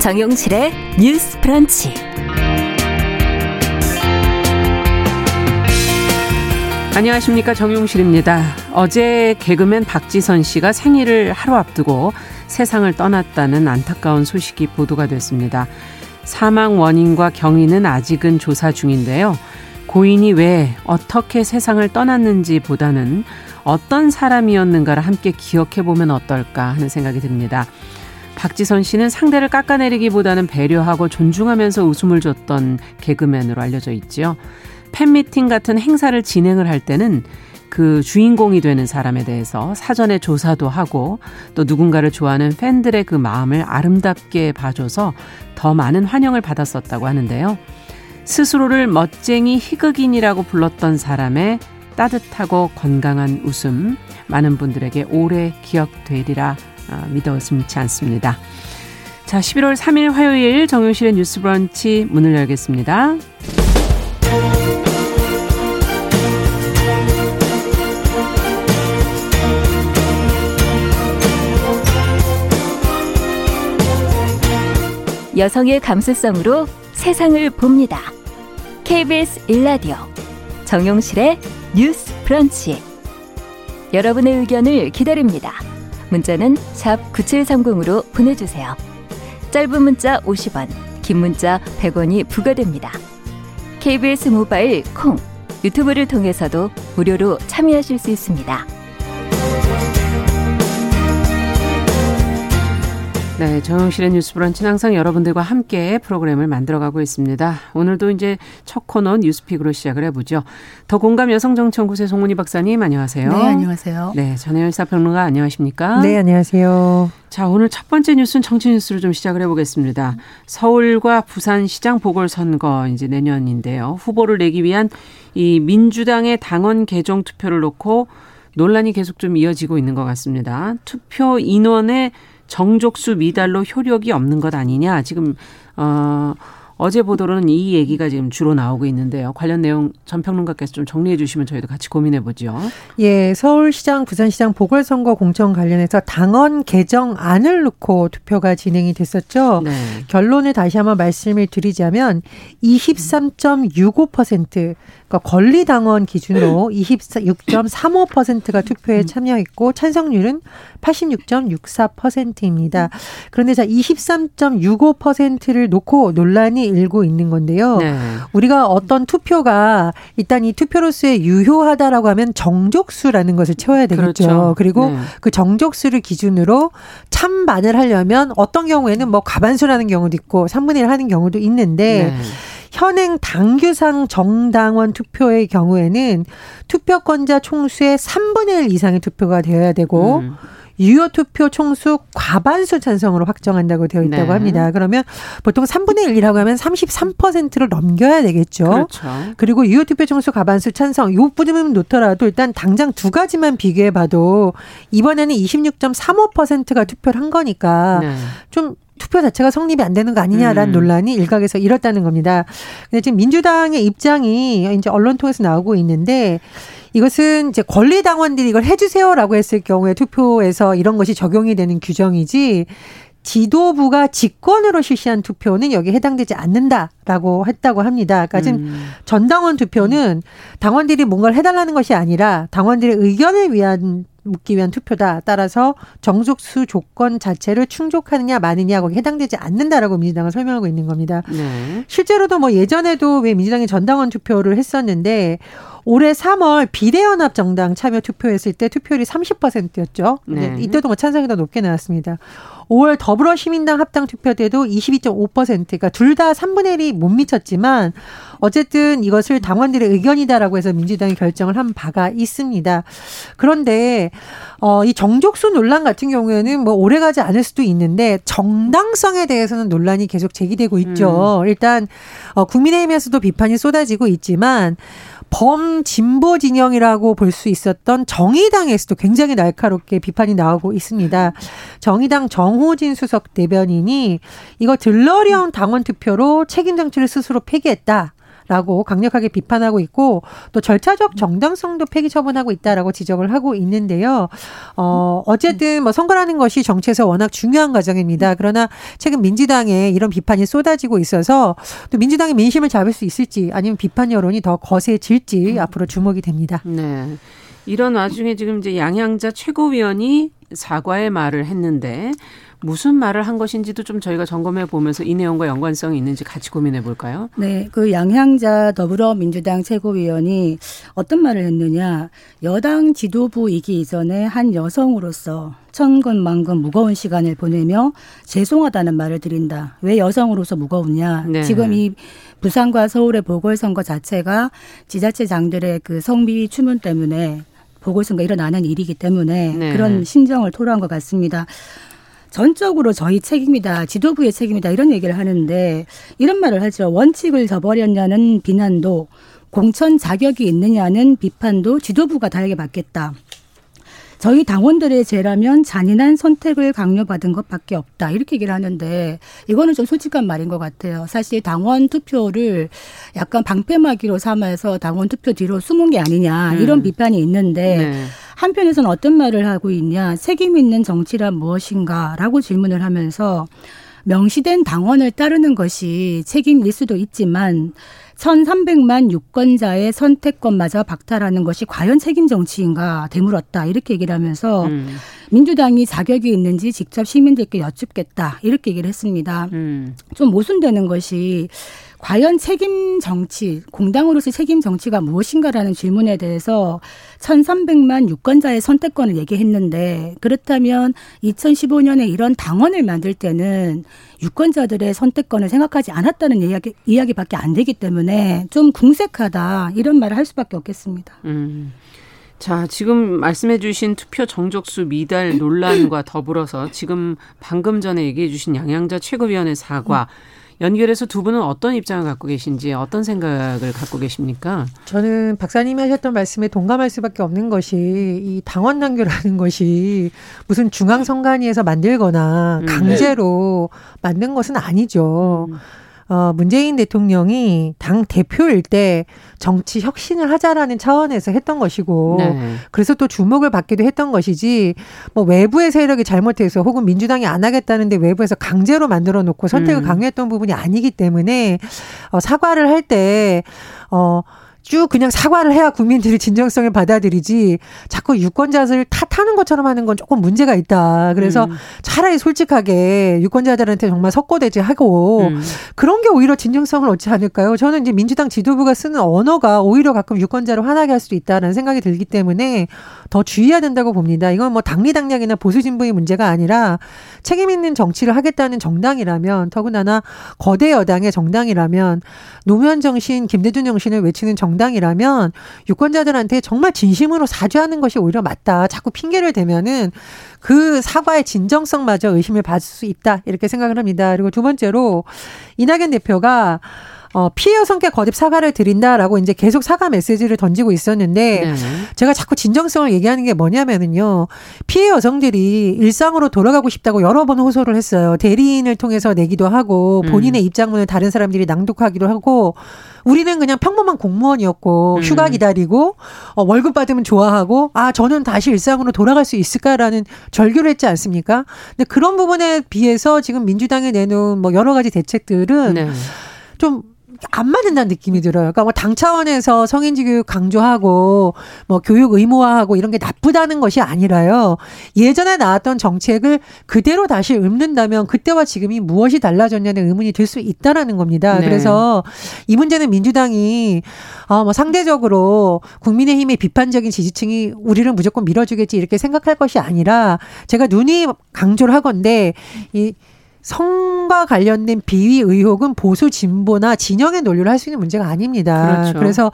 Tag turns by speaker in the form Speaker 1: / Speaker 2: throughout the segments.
Speaker 1: 정용실의 뉴스 프런치.
Speaker 2: 안녕하십니까 정용실입니다. 어제 개그맨 박지선 씨가 생일을 하루 앞두고 세상을 떠났다는 안타까운 소식이 보도가 됐습니다. 사망 원인과 경위는 아직은 조사 중인데요. 고인이 왜 어떻게 세상을 떠났는지 보다는 어떤 사람이었는가를 함께 기억해 보면 어떨까 하는 생각이 듭니다. 박지선 씨는 상대를 깎아내리기보다는 배려하고 존중하면서 웃음을 줬던 개그맨으로 알려져 있지요. 팬미팅 같은 행사를 진행을 할 때는 그 주인공이 되는 사람에 대해서 사전에 조사도 하고 또 누군가를 좋아하는 팬들의 그 마음을 아름답게 봐줘서 더 많은 환영을 받았었다고 하는데요. 스스로를 멋쟁이 희극인이라고 불렀던 사람의 따뜻하고 건강한 웃음 많은 분들에게 오래 기억되리라 어, 믿어 의심치 않습니다. 자, 11월 3일 화요일 정용실의 뉴스 브런치 문을 열겠습니다.
Speaker 1: 여성의 감수성으로 세상을 봅니다. KBS 일라디오 정용실의 뉴스 브런치. 여러분의 의견을 기다립니다. 문자는 9730으로 보내주세요. 짧은 문자 50원, 긴 문자 100원이 부과됩니다. KBS 모바일 콩, 유튜브를 통해서도 무료로 참여하실 수 있습니다.
Speaker 2: 네, 정영실의 뉴스 브런치는 항상 여러분들과 함께 프로그램을 만들어가고 있습니다. 오늘도 이제 첫 코너 뉴스픽으로 시작을 해보죠. 더 공감 여성정치연구소의 송문희 박사님 안녕하세요.
Speaker 3: 네, 안녕하세요.
Speaker 2: 네, 전혜연 사평론가 안녕하십니까?
Speaker 3: 네, 안녕하세요.
Speaker 2: 자, 오늘 첫 번째 뉴스는 정치 뉴스로 좀 시작을 해보겠습니다. 서울과 부산시장 보궐선거 이제 내년인데요. 후보를 내기 위한 이 민주당의 당원 개정 투표를 놓고 논란이 계속 좀 이어지고 있는 것 같습니다. 투표 인원의 정족수 미달로 효력이 없는 것 아니냐. 지금 어 어제 보도로는 이 얘기가 지금 주로 나오고 있는데요. 관련 내용 전평론가께서 좀 정리해 주시면 저희도 같이 고민해 보죠.
Speaker 3: 예, 서울시장, 부산시장 보궐선거 공천 관련해서 당원 개정안을 놓고 투표가 진행이 됐었죠. 네. 결론을 다시 한번 말씀을 드리자면 23.65% 그러니까 권리 당원 기준으로 26.35%가 투표에 참여했고 찬성률은 86.64%입니다. 그런데 자 23.65%를 놓고 논란이 일고 있는 건데요. 네. 우리가 어떤 투표가 일단 이 투표로서의 유효하다라고 하면 정족수라는 것을 채워야 되겠죠. 그렇죠. 그리고 네. 그 정족수를 기준으로 찬반을 하려면 어떤 경우에는 뭐 과반수라는 경우도 있고 3분의 1 하는 경우도 있는데 네. 현행 당규상 정당원 투표의 경우에는 투표권자 총수의 3분의 1 이상의 투표가 되어야 되고 음. 유효 투표 총수 과반수 찬성으로 확정한다고 되어 있다고 네. 합니다. 그러면 보통 3분의 1이라고 하면 33%를 넘겨야 되겠죠. 그렇죠. 그리고 유효 투표 총수 과반수 찬성 요 부분은 놓더라도 일단 당장 두 가지만 비교해 봐도 이번에는 26.35%가 투표를 한 거니까 네. 좀 투표 자체가 성립이 안 되는 거 아니냐라는 음. 논란이 일각에서 일었다는 겁니다. 근데 지금 민주당의 입장이 이제 언론 통해서 나오고 있는데 이것은 이제 권리 당원들이 이걸 해주세요라고 했을 경우에 투표에서 이런 것이 적용이 되는 규정이지 지도부가 직권으로 실시한 투표는 여기에 해당되지 않는다라고 했다고 합니다. 그러니까 지금 음. 전당원 투표는 당원들이 뭔가를 해달라는 것이 아니라 당원들의 의견을 위한 묻기 위한 투표다. 따라서 정족수 조건 자체를 충족하느냐 마느냐 거기 해당되지 않는다라고 민주당은 설명하고 있는 겁니다. 네. 실제로도 뭐 예전에도 왜 민주당이 전당원 투표를 했었는데 올해 3월 비례연합 정당 참여 투표했을 때 투표율이 30%였죠. 네. 이때도 뭐 찬성이 더 높게 나왔습니다. 5월 더불어시민당 합당 투표 때도 22.5%가 그러니까 둘 다 3분의 1이 못 미쳤지만 어쨌든 이것을 당원들의 의견이다라고 해서 민주당이 결정을 한 바가 있습니다. 그런데 어, 이 정족수 논란 같은 경우에는 뭐 오래 가지 않을 수도 있는데 정당성에 대해서는 논란이 계속 제기되고 있죠. 음. 일단 어, 국민의힘에서도 비판이 쏟아지고 있지만 범진보 진영이라고 볼 수 있었던 정의당에서도 굉장히 날카롭게 비판이 나오고 있습니다. 정의당 정호진 수석 대변인이 이거 들러리온 당원 투표로 책임 정치를 스스로 폐기했다. 라고 강력하게 비판하고 있고 또 절차적 정당성도 폐기 처분하고 있다라고 지적을 하고 있는데요. 어, 어쨌든 뭐 선거라는 것이 정치에서 워낙 중요한 과정입니다. 그러나 최근 민주당에 이런 비판이 쏟아지고 있어서 또 민주당의 민심을 잡을 수 있을지 아니면 비판 여론이 더 거세질지 앞으로 주목이 됩니다.
Speaker 2: 네. 이런 와중에 지금 이제 양양자 최고위원이 사과의 말을 했는데 무슨 말을 한 것인지도 좀 저희가 점검해 보면서 이 내용과 연관성이 있는지 같이 고민해 볼까요?
Speaker 4: 네, 그 양향자 더불어민주당 최고위원이 어떤 말을 했느냐. 여당 지도부이기 이전에 한 여성으로서 천근만근 무거운 시간을 보내며 죄송하다는 말을 드린다. 왜 여성으로서 무거우냐. 네. 지금 이 부산과 서울의 보궐선거 자체가 지자체장들의 그 성비 추문 때문에 보궐선거 일어나는 일이기 때문에 네. 그런 심정을 토로한 것 같습니다. 전적으로 저희 책임이다, 지도부의 책임이다 이런 얘기를 하는데 이런 말을 하죠. 원칙을 저버렸냐는 비난도 공천 자격이 있느냐는 비판도 지도부가 다르게 받겠다. 저희 당원들의 죄라면 잔인한 선택을 강요받은 것밖에 없다. 이렇게 얘기를 하는데 이거는 좀 솔직한 말인 것 같아요. 사실 당원 투표를 약간 방패막이로 삼아서 당원 투표 뒤로 숨은 게 아니냐 이런 음. 비판이 있는데 네. 한편에서는 어떤 말을 하고 있냐 책임 있는 정치란 무엇인가라고 질문을 하면서 명시된 당원을 따르는 것이 책임일 수도 있지만 1,300만 유권자의 선택권마저 박탈하는 것이 과연 책임 정치인가 되물었다 이렇게 얘기를 하면서 음. 민주당이 자격이 있는지 직접 시민들께 여쭙겠다 이렇게 얘기를 했습니다. 음. 좀 모순되는 것이 과연 책임 정치, 공당으로서 책임 정치가 무엇인가라는 질문에 대해서 1,300만 유권자의 선택권을 얘기했는데 그렇다면 2015년에 이런 당원을 만들 때는 유권자들의 선택권을 생각하지 않았다는 이야기, 이야기밖에 안 되기 때문에 좀 궁색하다 이런 말을 할 수밖에 없겠습니다. 음.
Speaker 2: 자, 지금 말씀해 주신 투표 정족수 미달 논란과 더불어서 지금 방금 전에 얘기해 주신 양양자 최고위원의 사과 음. 연결해서 두 분은 어떤 입장을 갖고 계신지 어떤 생각을 갖고 계십니까?
Speaker 3: 저는 박사님이 하셨던 말씀에 동감할 수밖에 없는 것이 이 당원 단결하는 것이 무슨 중앙 선관위에서 만들거나 음. 강제로 음. 만든 것은 아니죠. 음. 어, 문재인 대통령이 당 대표일 때 정치 혁신을 하자라는 차원에서 했던 것이고 네. 그래서 또 주목을 받기도 했던 것이지 뭐 외부의 세력이 잘못해서 혹은 민주당이 안 하겠다는데 외부에서 강제로 만들어 놓고 선택을 음. 강요했던 부분이 아니기 때문에 어, 사과를 할 때 어, 쭉 그냥 사과를 해야 국민들이 진정성을 받아들이지 자꾸 유권자들 탓하는 것처럼 하는 건 조금 문제가 있다. 그래서 음. 차라리 솔직하게 유권자들한테 정말 석고대지 하고 음. 그런 게 오히려 진정성을 얻지 않을까요? 저는 이제 민주당 지도부가 쓰는 언어가 오히려 가끔 유권자를 화나게 할 수도 있다는 생각이 들기 때문에 더 주의해야 된다고 봅니다. 이건 뭐 당리당략이나 보수 진보의 문제가 아니라 책임 있는 정치를 하겠다는 정당이라면 더군다나 거대 여당의 정당이라면 노무현 정신, 김대중 정신을 외치는 정당 이라면 유권자들한테 정말 진심으로 사죄하는 것이 오히려 맞다. 자꾸 핑계를 대면은 그 사과의 진정성마저 의심을 받을 수 있다. 이렇게 생각을 합니다. 그리고 두 번째로 이낙연 대표가 어, 피해 여성께 거듭 사과를 드린다라고 이제 계속 사과 메시지를 던지고 있었는데 네. 제가 자꾸 진정성을 얘기하는 게 뭐냐면은요. 피해 여성들이 일상으로 돌아가고 싶다고 여러 번 호소를 했어요. 대리인을 통해서 내기도 하고 음. 본인의 음. 입장문을 다른 사람들이 낭독하기도 하고 우리는 그냥 평범한 공무원이었고 음. 휴가 기다리고 어, 월급 받으면 좋아하고 아 저는 다시 일상으로 돌아갈 수 있을까라는 절규를 했지 않습니까? 근데 그런 부분에 비해서 지금 민주당이 내놓은 뭐 여러 가지 대책들은 네. 좀 안 맞는다는 느낌이 들어요. 그러니까 뭐 당 차원에서 성인지 교육 강조하고 뭐 교육 의무화하고 이런 게 나쁘다는 것이 아니라요. 예전에 나왔던 정책을 그대로 다시 읊는다면 그때와 지금이 무엇이 달라졌냐는 의문이 들 수 있다라는 겁니다. 네. 그래서 이 문제는 민주당이 어뭐 상대적으로 국민의힘의 비판적인 지지층이 우리를 무조건 밀어주겠지 이렇게 생각할 것이 아니라 제가 눈이 강조를 하건데 이 성과 관련된 비위 의혹은 보수 진보나 진영의 논리를 할 수 있는 문제가 아닙니다. 그렇죠. 그래서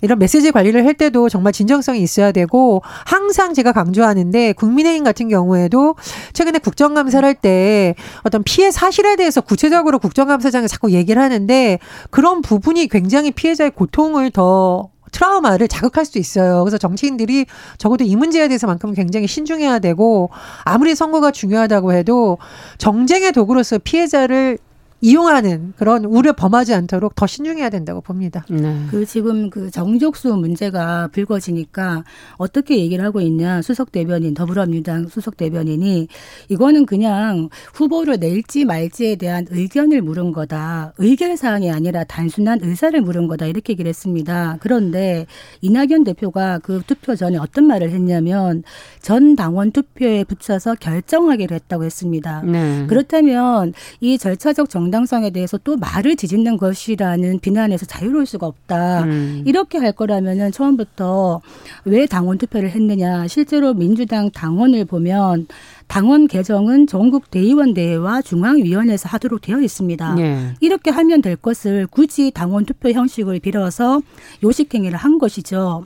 Speaker 3: 이런 메시지 관리를 할 때도 정말 진정성이 있어야 되고 항상 제가 강조하는데 국민의힘 같은 경우에도 최근에 국정감사를 할 때 어떤 피해 사실에 대해서 구체적으로 국정감사장이 자꾸 얘기를 하는데 그런 부분이 굉장히 피해자의 고통을 더 트라우마를 자극할 수 있어요. 그래서 정치인들이 적어도 이 문제에 대해서만큼 굉장히 신중해야 되고 아무리 선거가 중요하다고 해도 정쟁의 도구로서 피해자를 이용하는 그런 우려 범하지 않도록 더 신중해야 된다고 봅니다.
Speaker 4: 네. 그 지금 그 정족수 문제가 불거지니까 어떻게 얘기를 하고 있냐 수석 대변인 더불어민주당 수석 대변인이 이거는 그냥 후보를 낼지 말지에 대한 의견을 물은 거다. 의결 사항이 아니라 단순한 의사를 물은 거다 이렇게 얘기를 했습니다. 그런데 이낙연 대표가 그 투표 전에 어떤 말을 했냐면 전 당원 투표에 붙여서 결정하기로 했다고 했습니다. 네. 그렇다면 이 절차적 정 정당성에 대해서 또 말을 뒤집는 것이라는 비난에서 자유로울 수가 없다. 음. 이렇게 할 거라면은 처음부터 왜 당원 투표를 했느냐. 실제로 민주당 당원을 보면 당원 개정은 전국 대의원 대회와 중앙위원회에서 하도록 되어 있습니다. 네. 이렇게 하면 될 것을 굳이 당원 투표 형식을 빌어서 요식행위를 한 것이죠.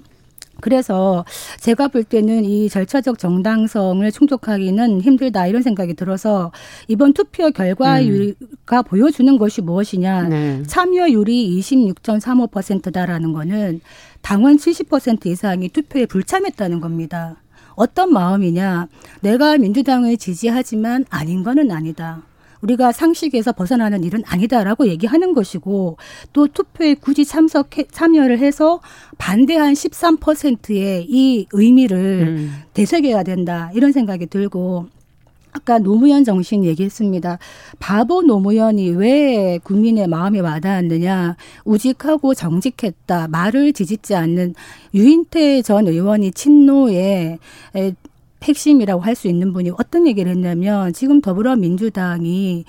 Speaker 4: 그래서 제가 볼 때는 이 절차적 정당성을 충족하기는 힘들다 이런 생각이 들어서 이번 투표 결과가 음. 보여주는 것이 무엇이냐 네. 참여율이 26.35%다라는 거는 당원 70% 이상이 투표에 불참했다는 겁니다. 어떤 마음이냐? 내가 민주당을 지지하지만 아닌 거는 아니다. 우리가 상식에서 벗어나는 일은 아니다라고 얘기하는 것이고 또 투표에 굳이 참석해 참여를 해서 반대한 13%의 이 의미를 음. 되새겨야 된다 이런 생각이 들고 아까 노무현 정신 얘기했습니다. 바보 노무현이 왜 국민의 마음에 와닿았느냐. 우직하고 정직했다. 말을 뒤집지 않는 유인태 전 의원이 친노에 핵심이라고 할 수 있는 분이 어떤 얘기를 했냐면 지금 더불어민주당이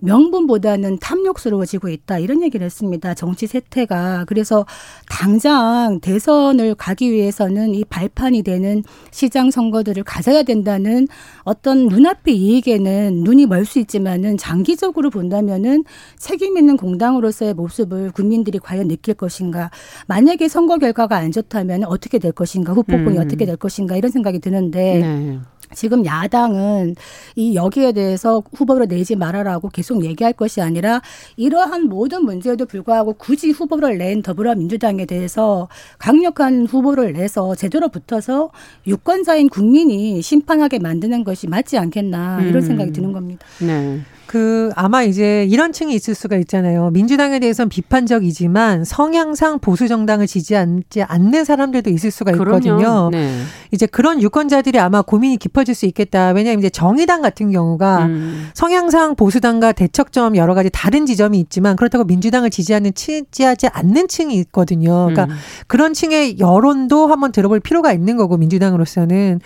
Speaker 4: 명분보다는 탐욕스러워지고 있다 이런 얘기를 했습니다. 정치 세태가 그래서 당장 대선을 가기 위해서는 이 발판이 되는 시장 선거들을 가져야 된다는 어떤 눈앞의 이익에는 눈이 멀 수 있지만은 장기적으로 본다면은 책임 있는 공당으로서의 모습을 국민들이 과연 느낄 것인가? 만약에 선거 결과가 안 좋다면 어떻게 될 것인가? 후폭풍이 음. 어떻게 될 것인가? 이런 생각이 드는데. 네. 지금 야당은 이 여기에 대해서 후보를 내지 말아라고 계속 얘기할 것이 아니라 이러한 모든 문제에도 불구하고 굳이 후보를 낸 더불어민주당에 대해서 강력한 후보를 내서 제대로 붙어서 유권자인 국민이 심판하게 만드는 것이 맞지 않겠나 이런 음. 생각이 드는 겁니다. 네.
Speaker 3: 그 아마 이제 이런 층이 있을 수가 있잖아요. 민주당에 대해서는 비판적이지만 성향상 보수 정당을 지지하지 않는 사람들도 있을 수가 있거든요. 네. 이제 그런 유권자들이 아마 고민이 깊어질 수 있겠다. 왜냐하면 이제 정의당 같은 경우가 음. 성향상 보수당과 대척점 여러 가지 다른 지점이 있지만 그렇다고 민주당을 지지하는 지지하지 않는 층이 있거든요. 그러니까 음. 그런 층의 여론도 한번 들어볼 필요가 있는 거고 민주당으로서는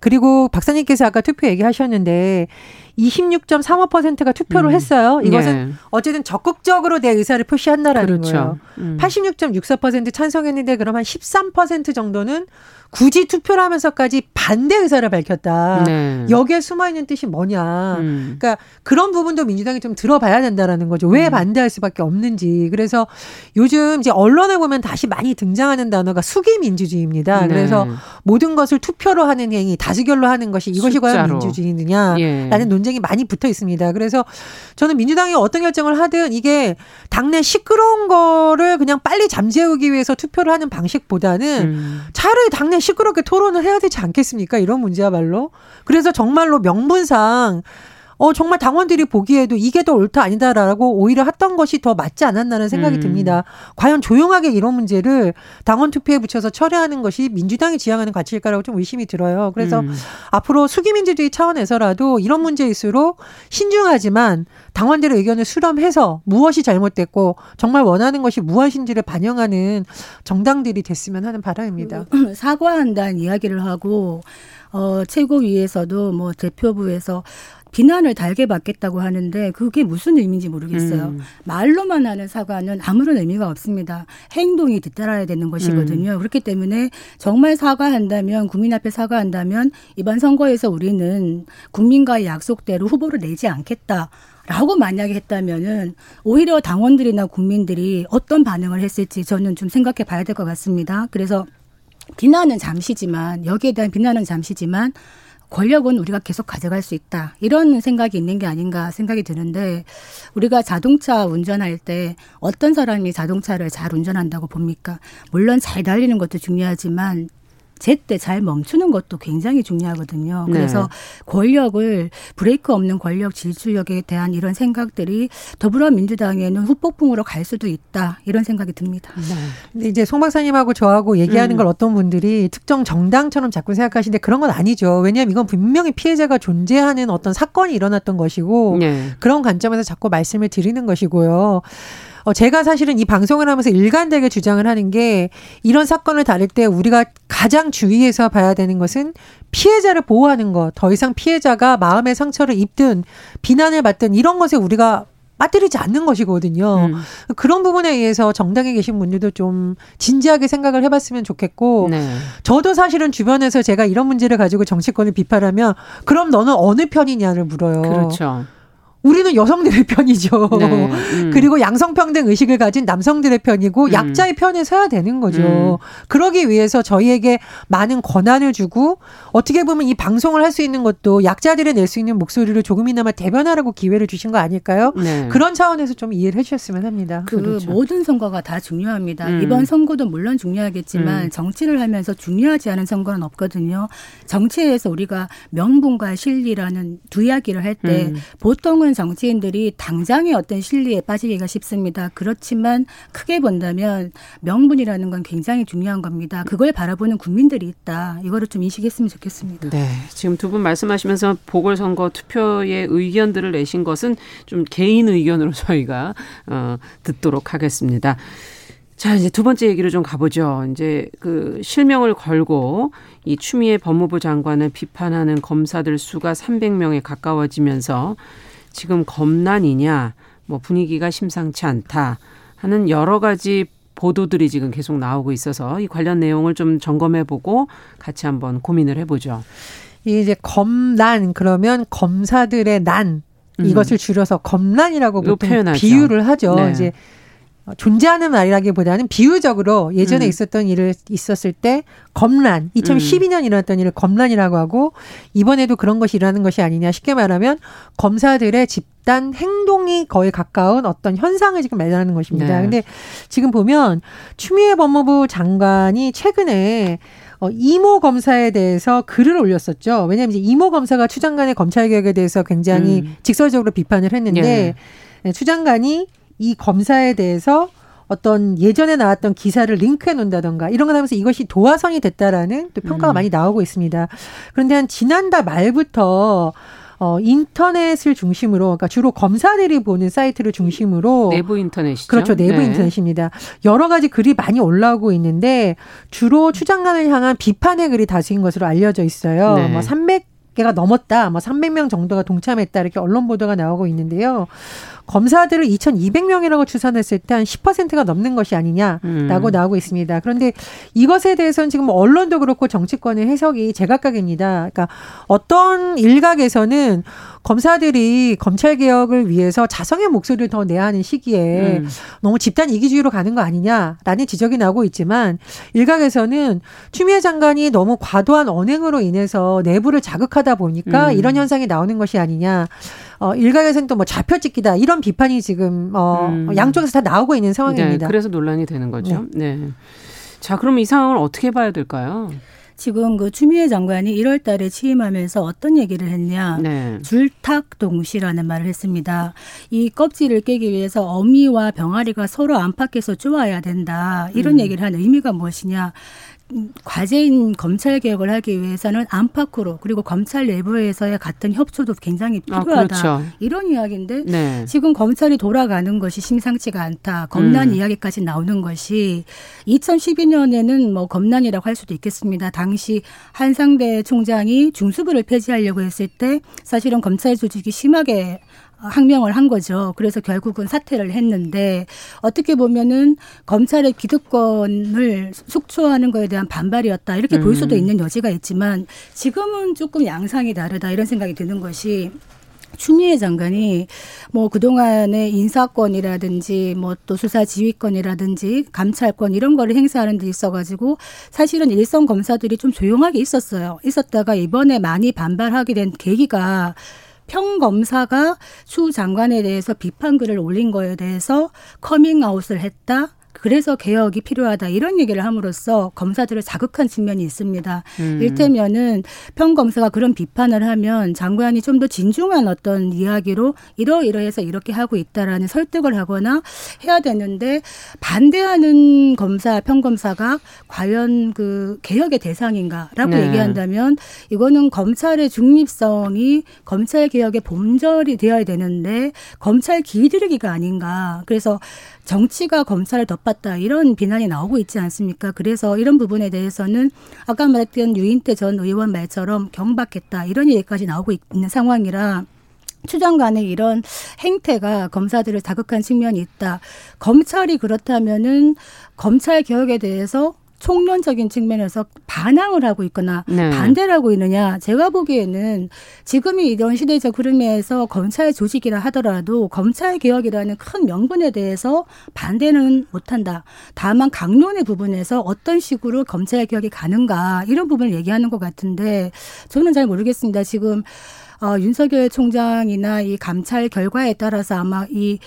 Speaker 3: 그리고 박사님께서 아까 투표 얘기하셨는데 26.35%가 투표를 음. 했어요. 이것은 예. 어쨌든 적극적으로 내 의사를 표시한다라는 그렇죠. 거예요. 음. 86.64% 찬성했는데 그럼 한 13% 정도는 굳이 투표를 하면서까지 반대 의사를 밝혔다. 네. 여기에 숨어 있는 뜻이 뭐냐. 음. 그러니까 그런 부분도 민주당이 좀 들어봐야 된다라는 거죠. 왜 음. 반대할 수밖에 없는지. 그래서 요즘 이제 언론에 보면 다시 많이 등장하는 단어가 수기 민주주의입니다. 네. 그래서 모든 것을 투표로 하는 행위, 다수결로 하는 것이 이것이 숫자로. 과연 민주주의느냐라는 예. 논쟁 이 많이 붙어 있습니다. 그래서 저는 민주당이 어떤 결정을 하든 이게 당내 시끄러운 거를 그냥 빨리 잠재우기 위해서 투표를 하는 방식보다는 음. 차라리 당내 시끄럽게 토론을 해야 되지 않겠습니까? 이런 문제야말로. 그래서 정말로 명분상 어, 정말 당원들이 보기에도 이게 더 옳다 아니다라고 오히려 했던 것이 더 맞지 않았나는 생각이 음. 듭니다. 과연 조용하게 이런 문제를 당원 투표에 붙여서 처리하는 것이 민주당이 지향하는 가치일까라고 좀 의심이 들어요. 그래서 음. 앞으로 수기민주주의 차원에서라도 이런 문제일수록 신중하지만 당원들의 의견을 수렴해서 무엇이 잘못됐고 정말 원하는 것이 무엇인지를 반영하는 정당들이 됐으면 하는 바람입니다.
Speaker 4: 사과한다는 이야기를 하고 어 최고위에서도 뭐 대표부에서 비난을 달게 받겠다고 하는데 그게 무슨 의미인지 모르겠어요. 음. 말로만 하는 사과는 아무런 의미가 없습니다. 행동이 뒤따라야 되는 것이거든요. 음. 그렇기 때문에 정말 사과한다면 국민 앞에 사과한다면 이번 선거에서 우리는 국민과의 약속대로 후보를 내지 않겠다. 라고 만약에 했다면은 오히려 당원들이나 국민들이 어떤 반응을 했을지 저는 좀 생각해 봐야 될 것 같습니다. 그래서 비난은 잠시지만 여기에 대한 비난은 잠시지만 권력은 우리가 계속 가져갈 수 있다. 이런 생각이 있는 게 아닌가 생각이 드는데 우리가 자동차 운전할 때 어떤 사람이 자동차를 잘 운전한다고 봅니까? 물론 잘 달리는 것도 중요하지만 제때 잘 멈추는 것도 굉장히 중요하거든요. 네. 그래서 네. 권력을 브레이크 없는 권력 질주력에 대한 이런 생각들이 더불어민주당에는 후폭풍으로 갈 수도 있다 이런 생각이 듭니다. 네.
Speaker 3: 근데 이제 송 박사님하고 저하고 얘기하는 음. 걸 어떤 분들이 특정 정당처럼 자꾸 생각하시는데 그런 건 아니죠. 왜냐하면 이건 분명히 피해자가 존재하는 어떤 사건이 일어났던 것이고 네. 그런 관점에서 자꾸 말씀을 드리는 것이고요. 어, 제가 사실은 이 방송을 하면서 일관되게 주장을 하는 게 이런 사건을 다룰 때 우리가 가장 주의해서 봐야 되는 것은 피해자를 보호하는 것. 더 이상 피해자가 마음의 상처를 입든 비난을 받든 이런 것에 우리가 빠뜨리지 않는 것이거든요. 음. 그런 부분에 의해서 정당에 계신 분들도 좀 진지하게 생각을 해봤으면 좋겠고, 네. 저도 사실은 주변에서 제가 이런 문제를 가지고 정치권을 비판하면, 그럼 너는 어느 편이냐를 물어요.
Speaker 2: 그렇죠.
Speaker 3: 우리는 여성들의 편이죠. 네, 음. 그리고 양성평등 의식을 가진 남성들의 편이고 음. 약자의 편에 서야 되는 거죠. 음. 그러기 위해서 저희에게 많은 권한을 주고 어떻게 보면 이 방송을 할 수 있는 것도 약자들이 낼수 있는 목소리를 조금이나마 대변하라고 기회를 주신 거 아닐까요? 네. 그런 차원에서 좀 이해를 해주셨으면 합니다.
Speaker 4: 그 그렇죠. 모든 선거가 다 중요합니다. 음. 이번 선거도 물론 중요하겠지만 음. 정치를 하면서 중요하지 않은 선거는 없거든요. 정치에서 우리가 명분과 실리라는 두 이야기를 할때 음. 보통은 많은 정치인들이 당장의 어떤 실리에 빠지기가 쉽습니다. 그렇지만 크게 본다면 명분이라는 건 굉장히 중요한 겁니다. 그걸 바라보는 국민들이 있다. 이거를 좀 인식했으면 좋겠습니다.
Speaker 2: 네. 지금 두 분 말씀하시면서 보궐선거 투표의 의견들을 내신 것은 좀 개인 의견으로 저희가 어, 듣도록 하겠습니다. 자, 이제 두 번째 얘기로 좀 가보죠. 이제 그 실명을 걸고 이 추미애 법무부 장관을 비판하는 검사들 수가 300명에 가까워지면서 지금 검난이냐, 뭐 분위기가 심상치 않다 하는 여러 가지 보도들이 지금 계속 나오고 있어서 이 관련 내용을 좀 점검해 보고 같이 한번 고민을 해 보죠.
Speaker 3: 이제 검난 그러면 검사들의 난 음. 이것을 줄여서 검난이라고 보통 표현하죠. 비유를 하죠. 네. 이제 존재하는 말이라기보다는 비유적으로 예전에 음. 있었던 일을 있었을 때 검란 2012년 음. 일어났던 일을 검란이라고 하고 이번에도 그런 것이 일어나는 것이 아니냐 쉽게 말하면 검사들의 집단 행동이 거의 가까운 어떤 현상을 지금 말하는 것입니다. 네. 근데 지금 보면 추미애 법무부 장관이 최근에 어, 이모 검사에 대해서 글을 올렸었죠. 왜냐하면 이제 이모 검사가 추 장관의 검찰 개혁에 대해서 굉장히 음. 직설적으로 비판을 했는데 네. 추 장관이 이 검사에 대해서 어떤 예전에 나왔던 기사를 링크해 놓는다던가 이런 걸 하면서 이것이 도화선이 됐다라는 또 평가가 음. 많이 나오고 있습니다. 그런데 한 지난달 말부터 어, 인터넷을 중심으로, 그러니까 주로 검사들이 보는 사이트를 중심으로.
Speaker 2: 내부 인터넷이죠.
Speaker 3: 그렇죠. 내부 네. 인터넷입니다. 여러 가지 글이 많이 올라오고 있는데, 주로 추장관을 향한 비판의 글이 다수인 것으로 알려져 있어요. 네. 뭐 300, 개가 넘었다, 뭐 300명 정도가 동참했다 이렇게 언론 보도가 나오고 있는데요. 검사들을 2,200명이라고 추산했을 때 한 10%가 넘는 것이 아니냐라고 음. 나오고 있습니다. 그런데 이것에 대해서는 지금 언론도 그렇고 정치권의 해석이 제각각입니다. 그러니까 어떤 일각에서는 검사들이 검찰 개혁을 위해서 자성의 목소리를 더 내야 하는 시기에 음. 너무 집단 이기주의로 가는 거 아니냐라는 지적이 나오고 있지만 일각에서는 추미애 장관이 너무 과도한 언행으로 인해서 내부를 자극하다 보니까 음. 이런 현상이 나오는 것이 아니냐. 어, 일각에서는 또 뭐 좌표찍기다 이런 비판이 지금 어, 음. 양쪽에서 다 나오고 있는 상황입니다.
Speaker 2: 네, 그래서 논란이 되는 거죠. 네. 네. 자, 그럼 이 상황을 어떻게 봐야 될까요?
Speaker 4: 지금 그 추미애 장관이 1월 달에 취임하면서 어떤 얘기를 했냐. 네. 줄탁 동시라는 말을 했습니다. 이 껍질을 깨기 위해서 어미와 병아리가 서로 안팎에서 쪼아야 된다. 이런 음. 얘기를 하는 의미가 무엇이냐. 과제인 검찰 개혁을 하기 위해서는 안팎으로 그리고 검찰 내부에서의 같은 협조도 굉장히 아, 필요하다. 아, 그렇죠. 이런 이야기인데 네. 지금 검찰이 돌아가는 것이 심상치가 않다. 검난 음. 이야기까지 나오는 것이 2012년에는 뭐 검난이라고 할 수도 있겠습니다. 당시 한상대 총장이 중수부를 폐지하려고 했을 때 사실은 검찰 조직이 심하게 항명을 한 거죠. 그래서 결국은 사퇴를 했는데 어떻게 보면은 검찰의 기득권을 속초하는 거에 대한 반발이었다 이렇게 음. 볼 수도 음. 있는 여지가 있지만 지금은 조금 양상이 다르다 이런 생각이 드는 것이 추미애 장관이 뭐 그동안의 인사권이라든지 뭐 또 수사 지휘권이라든지 감찰권 이런 거를 행사하는 데 있어 가지고 사실은 일선 검사들이 좀 조용하게 있었어요. 있었다가 이번에 많이 반발하게 된 계기가 평검사가 추 장관에 대해서 비판 글을 올린 거에 대해서 커밍아웃을 했다. 그래서 개혁이 필요하다 이런 얘기를 함으로써 검사들을 자극한 측면이 있습니다. 음. 일테면은 평검사가 그런 비판을 하면 장관이 좀 더 진중한 어떤 이야기로 이러이러해서 이렇게 하고 있다라는 설득을 하거나 해야 되는데 반대하는 검사 평검사가 과연 그 개혁의 대상인가라고 네. 얘기한다면 이거는 검찰의 중립성이 검찰 개혁의 본절이 되어야 되는데 검찰 길들이기가 아닌가. 그래서 정치가 검찰을 덮었다 이런 비난이 나오고 있지 않습니까? 그래서 이런 부분에 대해서는 아까 말했던 유인태 전 의원 말처럼 경박했다 이런 얘기까지 나오고 있는 상황이라 추정 간의 이런 행태가 검사들을 자극한 측면이 있다. 검찰이 그렇다면은 검찰 개혁에 대해서 총론적인 측면에서 반항을 하고 있거나 네. 반대를 하고 있느냐 제가 보기에는 지금이 이런 시대적 흐름에서 검찰 조직이라 하더라도 검찰 개혁이라는 큰 명분에 대해서 반대는 못한다. 다만 강론의 부분에서 어떤 식으로 검찰 개혁이 가는가 이런 부분을 얘기하는 것 같은데 저는 잘 모르겠습니다. 지금 어, 윤석열 총장이나 이 감찰 결과에 따라서 아마 이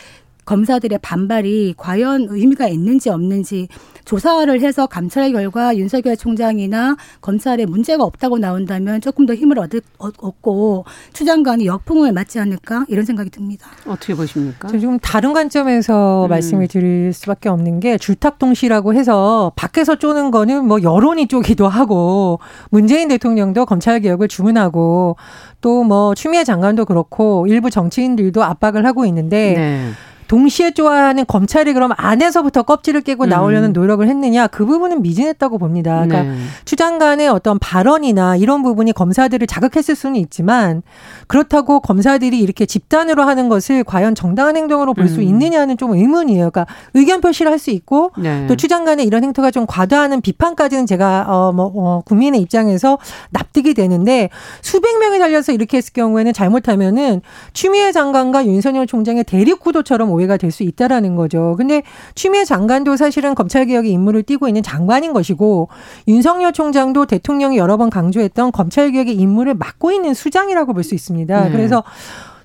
Speaker 4: 검사들의 반발이 과연 의미가 있는지 없는지 조사를 해서 감찰 결과 윤석열 총장이나 검찰에 문제가 없다고 나온다면 조금 더 힘을 얻, 얻고 추 장관이 역풍을 맞지 않을까 이런 생각이 듭니다.
Speaker 2: 어떻게 보십니까?
Speaker 3: 지금 다른 관점에서 음. 말씀을 드릴 수밖에 없는 게 줄탁동시라고 해서 밖에서 쪼는 거는 뭐 여론이 쪼기도 하고 문재인 대통령도 검찰 개혁을 주문하고 또 뭐 추미애 장관도 그렇고 일부 정치인들도 압박을 하고 있는데 네. 동시에 좋아하는 검찰이 그럼 안에서부터 껍질을 깨고 나오려는 음. 노력을 했느냐 그 부분은 미진했다고 봅니다. 그러니까 네. 추 장 관의 어떤 발언이나 이런 부분이 검사들을 자극했을 수는 있지만 그렇다고 검사들이 이렇게 집단으로 하는 것을 과연 정당한 행동으로 볼수 음. 있느냐는 좀 의문이에요. 그러니까 의견 표시를 할 수 있고 네. 또 추 장 관의 이런 행태가 좀 과도하는 비판까지는 제가 어뭐 어, 국민의 입장에서 납득이 되는데 수백 명이 달려서 이렇게 했을 경우에는 잘못하면은 추미애 장관과 윤석열 총장의 대립 구도처럼 오해가 될 수 있다라는 거죠. 근데 추미애 장관도 사실은 검찰 개혁의 임무를 띠고 있는 장관인 것이고 윤석열 총장도 대통령이 여러 번 강조했던 검찰 개혁의 임무를 맡고 있는 수장이라고 볼 수 있습니다. 네. 그래서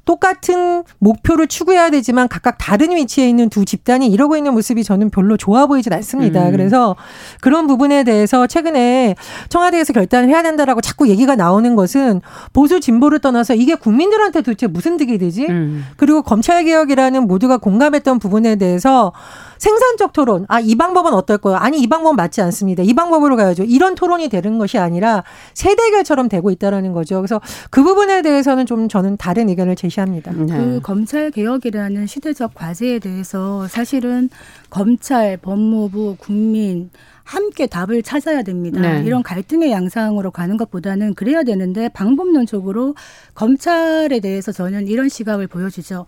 Speaker 3: 똑같은 목표를 추구해야 되지만 각각 다른 위치에 있는 두 집단이 이러고 있는 모습이 저는 별로 좋아 보이진 않습니다. 음. 그래서 그런 부분에 대해서 최근에 청와대에서 결단을 해야 된다라고 자꾸 얘기가 나오는 것은 보수 진보를 떠나서 이게 국민들한테 도대체 무슨 득이 되지? 음. 그리고 검찰 개혁이라는 모두가 공감했던 부분에 대해서 생산적 토론. 아, 이 방법은 어떨 거요? 아니, 이 방법은 맞지 않습니다. 이 방법으로 가야죠. 이런 토론이 되는 것이 아니라 세대결처럼 되고 있다라는 거죠. 그래서 그 부분에 대해서는 좀 저는 다른 의견을 제시 합니다.
Speaker 4: 네. 그 검찰 개혁이라는 시대적 과제에 대해서 사실은 검찰, 법무부, 국민 함께 답을 찾아야 됩니다. 네. 이런 갈등의 양상으로 가는 것보다는 그래야 되는데 방법론적으로 검찰에 대해서 저는 이런 시각을 보여주죠.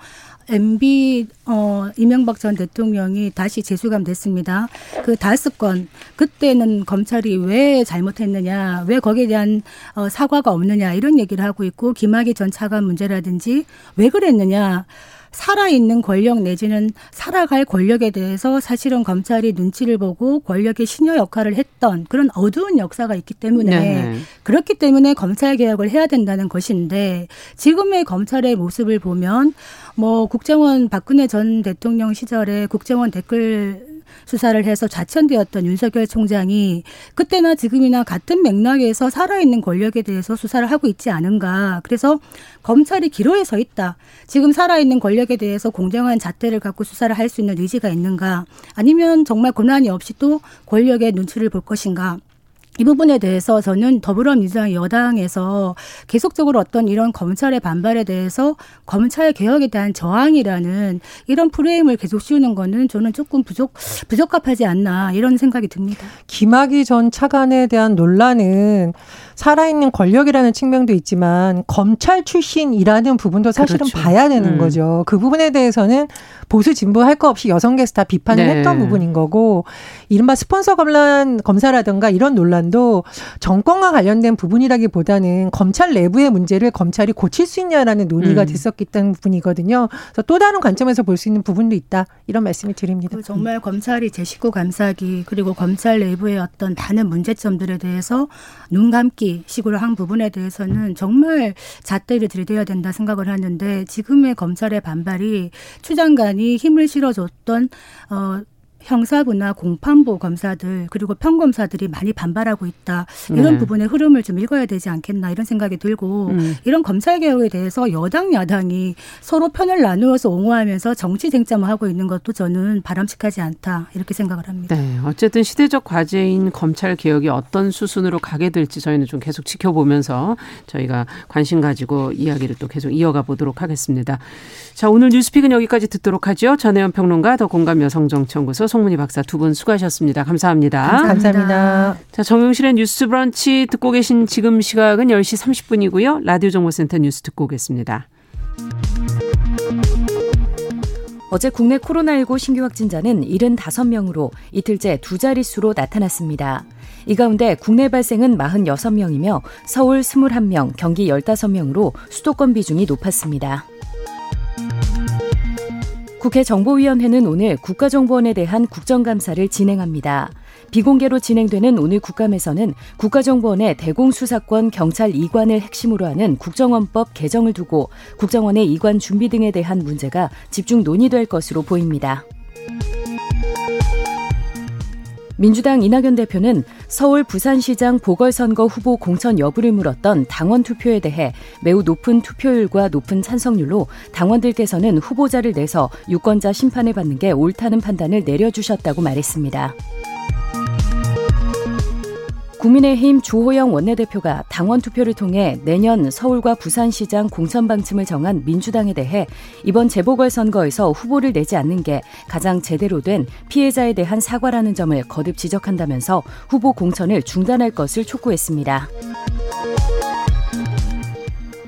Speaker 4: MB 어 이명박 전 대통령이 다시 재수감 됐습니다. 그 다섯 건 그때는 검찰이 왜 잘못했느냐, 왜 거기에 대한 어 사과가 없느냐 이런 얘기를 하고 있고 김학의 전 차관 문제라든지 왜 그랬느냐. 살아있는 권력 내지는 살아갈 권력에 대해서 사실은 검찰이 눈치를 보고 권력의 신여 역할을 했던 그런 어두운 역사가 있기 때문에 네 그렇기 때문에 검찰 개혁을 해야 된다는 것인데 지금의 검찰의 모습을 보면 뭐 국정원 박근혜 전 대통령 시절에 국정원 댓글 수사를 해서 좌천되었던 윤석열 총장이 그때나 지금이나 같은 맥락에서 살아있는 권력에 대해서 수사를 하고 있지 않은가. 그래서 검찰이 기로에 서 있다. 지금 살아있는 권력에 대해서 공정한 잣대를 갖고 수사를 할 수 있는 의지가 있는가. 아니면 정말 고난이 없이 또 권력의 눈치를 볼 것인가. 이 부분에 대해서 저는 더불어민주당 여당에서 계속적으로 어떤 이런 검찰의 반발에 대해서 검찰 개혁에 대한 저항이라는 이런 프레임을 계속 씌우는 거는 저는 조금 부족 부적합하지 않나 이런 생각이 듭니다.
Speaker 3: 김학의 전 차관에 대한 논란은 살아있는 권력이라는 측면도 있지만 검찰 출신이라는 부분도 사실은 그렇죠. 봐야 되는 음. 거죠. 그 부분에 대해서는 보수 진보 할 거 없이 여성 게스트 비판을 네. 했던 부분인 거고 이른바 스폰서 검란 검사라든가 이런 논란도 정권과 관련된 부분이라기보다는 검찰 내부의 문제를 검찰이 고칠 수 있냐라는 논의가 음. 됐었기 때문에 부분이거든요. 그래서 또 다른 관점에서 볼 수 있는 부분도 있다 이런 말씀을 드립니다.
Speaker 4: 정말 검찰이 제 식구 감사기 그리고 검찰 내부의 어떤 많은 문제점들에 대해서 눈 감기 식으로 한 부분에 대해서는 정말 잣대를 들이대야 된다 생각을 하는데 지금의 검찰의 반발이 추 장관이 힘을 실어줬던 어 형사부나 공판부 검사들 그리고 평검사들이 많이 반발하고 있다 이런 네. 부분의 흐름을 좀 읽어야 되지 않겠나 이런 생각이 들고 음. 이런 검찰 개혁에 대해서 여당 야당이 서로 편을 나누어서 옹호하면서 정치 쟁점을 하고 있는 것도 저는 바람직하지 않다 이렇게 생각을 합니다.
Speaker 2: 네, 어쨌든 시대적 과제인 검찰 개혁이 어떤 수순으로 가게 될지 저희는 좀 계속 지켜보면서 저희가 관심 가지고 이야기를 또 계속 이어가 보도록 하겠습니다. 자, 오늘 뉴스픽은 여기까지 듣도록 하죠. 전혜연 평론가 더 공감 여성정치연구소 송문희 박사 두 분 수고하셨습니다. 감사합니다.
Speaker 3: 감사합니다. 감사합니다.
Speaker 2: 자, 정용실의 뉴스 브런치 듣고 계신 지금 시각은 10시 30분이고요. 라디오 정보센터 뉴스 듣고 오겠습니다.
Speaker 1: 어제 국내 코로나19 신규 확진자는 75명으로 이틀째 두 자릿수로 나타났습니다. 이 가운데 국내 발생은 46명이며 서울 21명, 경기 15명으로 수도권 비중이 높았습니다. 국회 정보위원회는 오늘 국가정보원에 대한 국정감사를 진행합니다. 비공개로 진행되는 오늘 국감에서는 국가정보원의 대공수사권 경찰 이관을 핵심으로 하는 국정원법 개정을 두고 국정원의 이관 준비 등에 대한 문제가 집중 논의될 것으로 보입니다. 민주당 이낙연 대표는 서울 부산시장 보궐선거 후보 공천 여부를 물었던 당원 투표에 대해 매우 높은 투표율과 높은 찬성률로 당원들께서는 후보자를 내서 유권자 심판을 받는 게 옳다는 판단을 내려주셨다고 말했습니다. 국민의힘 주호영 원내대표가 당원 투표를 통해 내년 서울과 부산시장 공천 방침을 정한 민주당에 대해 이번 재보궐선거에서 후보를 내지 않는 게 가장 제대로 된 피해자에 대한 사과라는 점을 거듭 지적한다면서 후보 공천을 중단할 것을 촉구했습니다.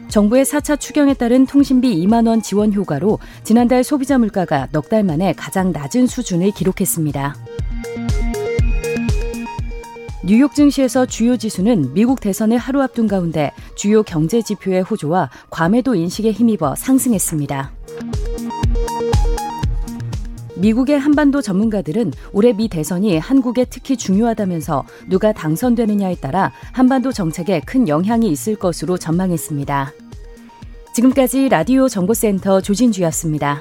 Speaker 1: 정부의 4차 추경에 따른 통신비 2만 원 지원 효과로 지난달 소비자 물가가 넉 달 만에 가장 낮은 수준을 기록했습니다. 뉴욕 증시에서 주요 지수는 미국 대선을 하루 앞둔 가운데 주요 경제 지표의 호조와 과매도 인식에 힘입어 상승했습니다. 미국의 한반도 전문가들은 올해 미 대선이 한국에 특히 중요하다면서 누가 당선되느냐에 따라 한반도 정책에 큰 영향이 있을 것으로 전망했습니다. 지금까지 라디오 정보센터 조진주였습니다.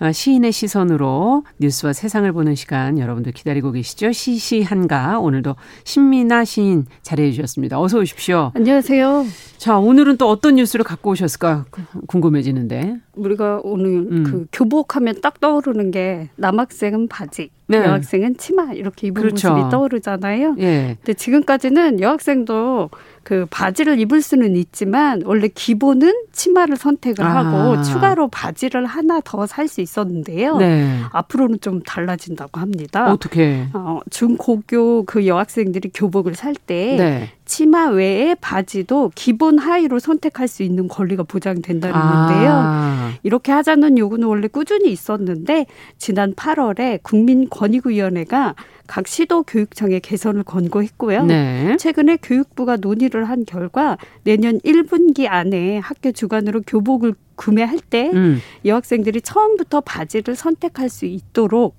Speaker 2: 어, 시인의 시선으로 뉴스와 세상을 보는 시간 여러분들 기다리고 계시죠? 시시한가 오늘도 신미나 시인 자리해 주셨습니다. 어서 오십시오.
Speaker 5: 안녕하세요.
Speaker 2: 자, 오늘은 또 어떤 뉴스를 갖고 오셨을까 궁금해지는데.
Speaker 5: 우리가 오늘 음. 그 교복하면 딱 떠오르는 게 남학생은 바지, 네. 여학생은 치마 이렇게 입은 그렇죠. 모습이 떠오르잖아요. 예. 근데 지금까지는 여학생도 그 바지를 입을 수는 있지만 원래 기본은 치마를 선택을 아. 하고 추가로 바지를 하나 더 살 수 있었는데요. 네. 앞으로는 좀 달라진다고 합니다.
Speaker 2: 어떻게?
Speaker 5: 어, 중고교 그 여학생들이 교복을 살때 네. 치마 외에 바지도 기본 하의로 선택할 수 있는 권리가 보장된다는 건데요. 아. 이렇게 하자는 요구는 원래 꾸준히 있었는데 지난 8월에 국민권익위원회가 각 시도 교육청에 개선을 권고했고요. 네. 최근에 교육부가 논의를 한 결과 내년 1분기 안에 학교 주관으로 교복을 구매할 때 음. 여학생들이 처음부터 바지를 선택할 수 있도록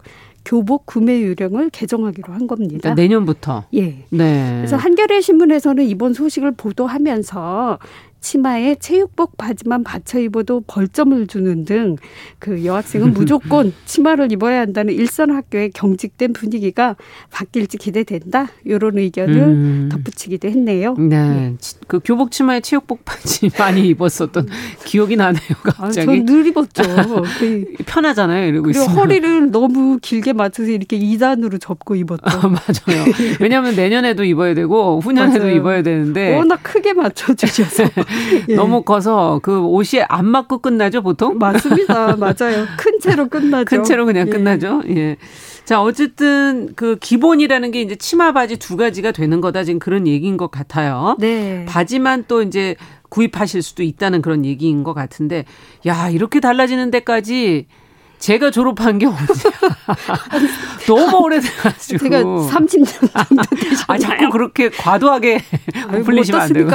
Speaker 5: 교복 구매 요령을 개정하기로 한 겁니다.
Speaker 2: 그러니까 내년부터.
Speaker 5: 예. 네. 그래서 한겨레 신문에서는 이번 소식을 보도하면서 치마에 체육복 바지만 받쳐 입어도 벌점을 주는 등 그 여학생은 무조건 치마를 입어야 한다는 일선 학교의 경직된 분위기가 바뀔지 기대된다. 이런 의견을 음. 덧붙이기도 했네요.
Speaker 2: 네. 네. 그 교복 치마에 체육복 바지 많이 입었었던 기억이 나네요. 갑자기. 아,
Speaker 5: 전늘 입었죠.
Speaker 2: 그 편하잖아요. 이러고
Speaker 5: 그리고 있으면. 허리를 너무 길게 맞춰서 이렇게 2단으로 접고 입었죠. 아,
Speaker 2: 맞아요. 왜냐하면 내년에도 입어야 되고 후년에도 맞아요. 입어야 되는데
Speaker 5: 워낙 크게 맞춰주셔서
Speaker 2: 예. 너무 커서 그 옷이 안 맞고 끝나죠 보통?
Speaker 5: 맞습니다. 맞아요. 큰큰 채로 끝나죠.
Speaker 2: 큰 채로 그냥 예. 끝나죠. 예. 자, 어쨌든 그 기본이라는 게 이제 치마 바지 두 가지가 되는 거다 지금 그런 얘기인 것 같아요. 네. 바지만 또 이제 구입하실 수도 있다는 그런 얘기인 것 같은데 야, 이렇게 달라지는 데까지 제가 졸업한 게 언제야? 너무 오래돼가지고.
Speaker 5: 제가 30년 정도 되셨나요?
Speaker 2: 아, 자꾸 그렇게 과도하게 불리시면 안 되고.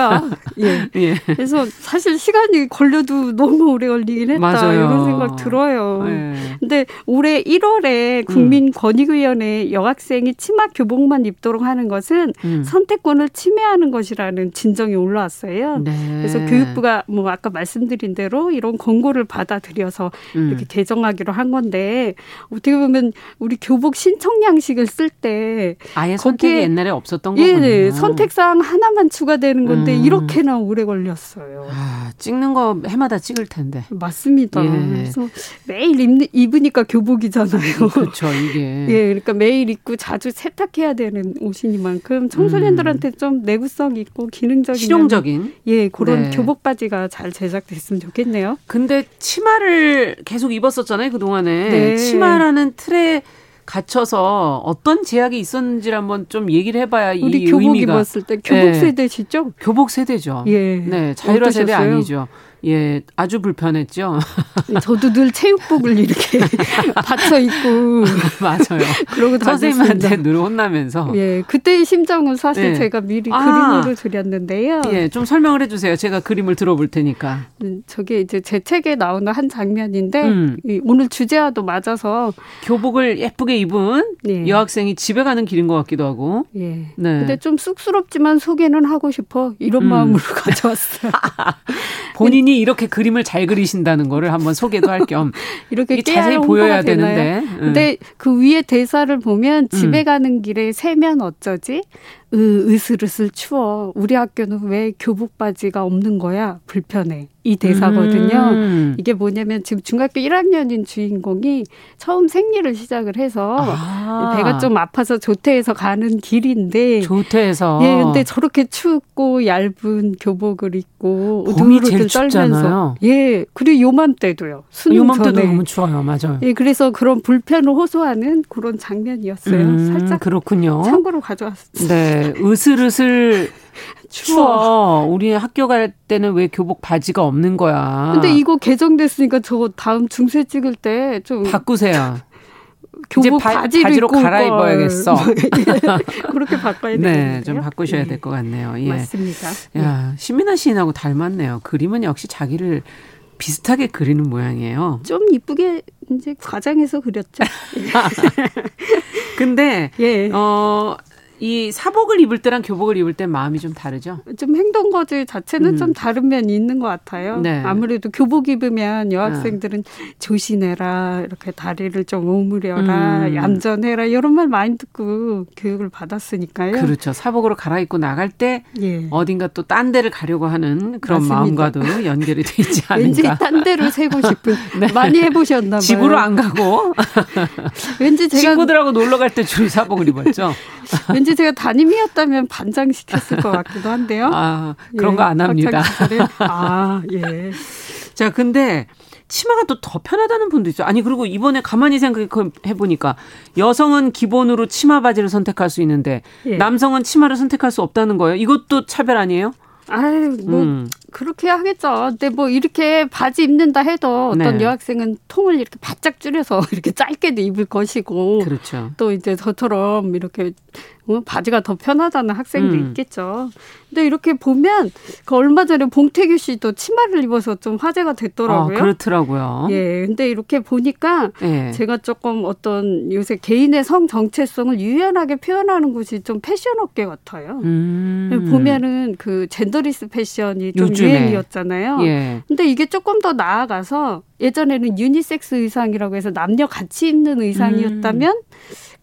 Speaker 5: 예. 예. 그래서 사실 시간이 걸려도 너무 오래 걸리긴 했다. 맞아요. 이런 생각 들어요. 예. 근데 올해 1월에 국민권익위원회 여학생이 치마 교복만 입도록 하는 것은 음. 선택권을 침해하는 것이라는 진정이 올라왔어요. 네. 그래서 교육부가 뭐 아까 말씀드린 대로 이런 권고를 받아들여서 음. 이렇게 개정하기로 한 건데 어떻게 보면 우리 교복 신청 양식을 쓸 때
Speaker 2: 아예 선택이 옛날에 없었던 거군요. 예,
Speaker 5: 선택사항 하나만 추가되는 건데 음. 이렇게나 오래 걸렸어요.
Speaker 2: 아, 찍는 거 해마다 찍을 텐데.
Speaker 5: 맞습니다. 예. 그래서 매일 입는, 입으니까 교복이잖아요.
Speaker 2: 그렇죠, 이게.
Speaker 5: 예, 그러니까 매일 입고 자주 세탁해야 되는 옷이니만큼 청소년들한테 음. 좀 내구성 있고 기능적인
Speaker 2: 실용적인
Speaker 5: 예, 그런 네. 교복 바지가 잘 제작됐으면 좋겠네요.
Speaker 2: 근데 치마를 계속 입었었잖아요, 그 동안에 네. 치마라는 틀에 갇혀서 어떤 제약이 있었는지를 한번 좀 얘기를 해봐야
Speaker 5: 우리 교복 의미가. 입었을 때 교복 네. 세대시죠?
Speaker 2: 교복 세대죠. 예. 네, 자율화 세대 아니죠. 예, 아주 불편했죠.
Speaker 5: 네, 저도 늘 체육복을 이렇게 받쳐 입고
Speaker 2: 맞아요. 그러고 선생님한테 늘 혼나면서.
Speaker 5: 예, 그때의 심정은 사실 네. 제가 미리 아, 그림으로 드렸는데요.
Speaker 2: 예, 좀 설명을 해 주세요. 제가 그림을 들어볼 테니까.
Speaker 5: 음, 저게 이제 제 책에 나오는 한 장면인데 음. 오늘 주제와도 맞아서
Speaker 2: 교복을 예쁘게 입은 예. 여학생이 집에 가는 길인 것 같기도 하고.
Speaker 5: 예. 네. 근데 좀 쑥스럽지만 소개는 하고 싶어 이런 음. 마음으로 가져왔어요.
Speaker 2: 본인이 이렇게 그림을 잘 그리신다는 거를 한번 소개도 할 겸 이렇게 자세히 보여야 되는데.
Speaker 5: 근데 그 위에 대사를 보면 집에 음. 가는 길에 세면 어쩌지? 으, 으슬으슬 추워. 우리 학교는 왜 교복 바지가 없는 거야? 불편해. 이 대사거든요. 음. 이게 뭐냐면 지금 중학교 1학년인 주인공이 처음 생리를 시작을 해서 아. 배가 좀 아파서 조퇴해서 가는 길인데
Speaker 2: 조퇴해서
Speaker 5: 예, 근데 저렇게 춥고 얇은 교복을 입고 우두루들 떨면서 예, 그리고 요맘때도요. 수능
Speaker 2: 요맘때도 전에. 너무 추워요, 맞아요.
Speaker 5: 예, 그래서 그런 불편을 호소하는 그런 장면이었어요. 음, 살짝
Speaker 2: 그렇군요.
Speaker 5: 참고로 가져왔습니다.
Speaker 2: 네. 으슬으슬 추워. 우리 학교 갈 때는 왜 교복 바지가 없는 거야.
Speaker 5: 근데 이거 개정됐으니까 저 다음 중세 찍을 때 좀
Speaker 2: 바꾸세요. 교복 바, 바지를 바지로 갈아입어야겠어.
Speaker 5: 그렇게 바꿔야 되겠네요.
Speaker 2: 네, 좀 바꾸셔야 될 것 같네요. 예.
Speaker 5: 맞습니다.
Speaker 2: 야, 예. 신민아 시인하고 닮았네요. 그림은 역시 자기를 비슷하게 그리는 모양이에요.
Speaker 5: 좀 이쁘게 이제 과장해서 그렸죠.
Speaker 2: 근데 예. 어 이 사복을 입을 때랑 교복을 입을 때 마음이 좀 다르죠?
Speaker 5: 좀 행동 거지 자체는 음. 좀 다른 면이 있는 것 같아요. 네. 아무래도 교복 입으면 여학생들은 네. 조심해라 이렇게 다리를 좀 오므려라 음. 얌전해라 이런 말 많이 듣고 교육을 받았으니까요.
Speaker 2: 그렇죠. 사복으로 갈아입고 나갈 때 예. 어딘가 또 딴 데를 가려고 하는 그런 맞습니다. 마음과도 연결이 돼 있지 않을까.
Speaker 5: 왠지 딴 데로 새고 싶은 네. 많이 해보셨나 봐요.
Speaker 2: 집으로 안 가고 왠지 제가 친구들하고 놀러 갈 때 주로 사복을 입었죠.
Speaker 5: 왠지 제가 담임이었다면 반장시켰을 것 같기도 한데요.
Speaker 2: 아, 그런 예, 거안 합니다.
Speaker 5: 아, 예.
Speaker 2: 자, 근데 치마가 또 더 편하다는 분도 있어요. 아니 그리고 이번에 가만히 생각해 보니까 여성은 기본으로 치마 바지를 선택할 수 있는데 예. 남성은 치마를 선택할 수 없다는 거예요. 이것도 차별 아니에요?
Speaker 5: 아유, 뭐 음. 그렇게 하겠죠. 근데 뭐 이렇게 바지 입는다 해도 어떤 네. 여학생은 통을 이렇게 바짝 줄여서 이렇게 짧게도 입을 것이고,
Speaker 2: 그렇죠.
Speaker 5: 또 이제 저처럼 이렇게 어, 바지가 더 편하다는 학생도 음. 있겠죠. 근데 이렇게 보면 그 얼마 전에 봉태규 씨도 치마를 입어서 좀 화제가 됐더라고요.
Speaker 2: 아, 그렇더라고요.
Speaker 5: 예. 근데 이렇게 보니까 예. 제가 조금 어떤 요새 개인의 성 정체성을 유연하게 표현하는 곳이 좀 패션 업계 같아요. 음. 보면은 그 genderless 패션이 좀 요즘에. 유행이었잖아요. 예. 근데 이게 조금 더 나아가서 예전에는 유니섹스 의상이라고 해서 남녀 같이 입는 의상이었다면 음.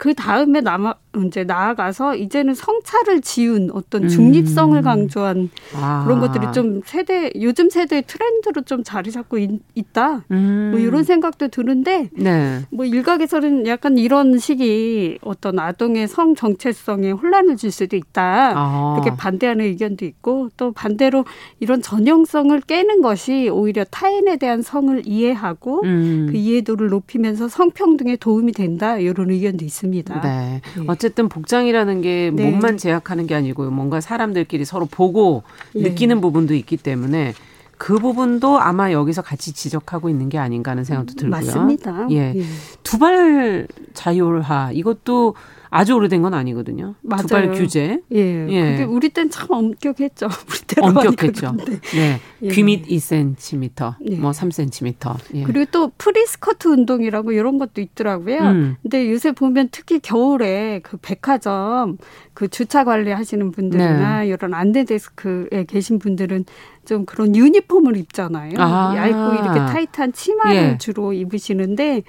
Speaker 5: 그 다음에 남아 이제 나아가서 이제는 성차를 지운 어떤 중립성을 음. 강조한 아. 그런 것들이 좀 세대 요즘 세대의 트렌드로 좀 자리 잡고 있, 다 음. 뭐 이런 생각도 드는데 네. 뭐 일각에서는 약간 이런 식이 어떤 아동의 성 정체성에 혼란을 줄 수도 있다 아. 이렇게 반대하는 의견도 있고 또 반대로 이런 전형성을 깨는 것이 오히려 타인에 대한 성을 이해 이해하고 음. 그 이해도를 높이면서 성평등에 도움이 된다 이런 의견도 있습니다.
Speaker 2: 네. 네. 어쨌든 복장이라는 게 네. 몸만 제약하는 게 아니고 뭔가 사람들끼리 서로 보고 네. 느끼는 부분도 있기 때문에 그 부분도 아마 여기서 같이 지적하고 있는 게 아닌가 하는 생각도 들고요.
Speaker 5: 맞습니다.
Speaker 2: 예. 예. 두발 자율화 이것도 아주 오래된 건 아니거든요. 맞아요. 두발 규제.
Speaker 5: 예. 예. 그게 우리 땐 참 엄격했죠. 우리 때
Speaker 2: 엄격했죠. 네. 예. 귀밑 2cm, 예. 뭐 3cm.
Speaker 5: 예. 그리고 또 free skirt 운동이라고 이런 것도 있더라고요. 음. 근데 요새 보면 특히 겨울에 그 백화점 그 주차 관리하시는 분들이나 네. 이런 안내 데스크에 계신 분들은 좀 그런 유니폼을 입잖아요. 아. 얇고 이렇게 타이트한 치마를 예. 주로 입으시는데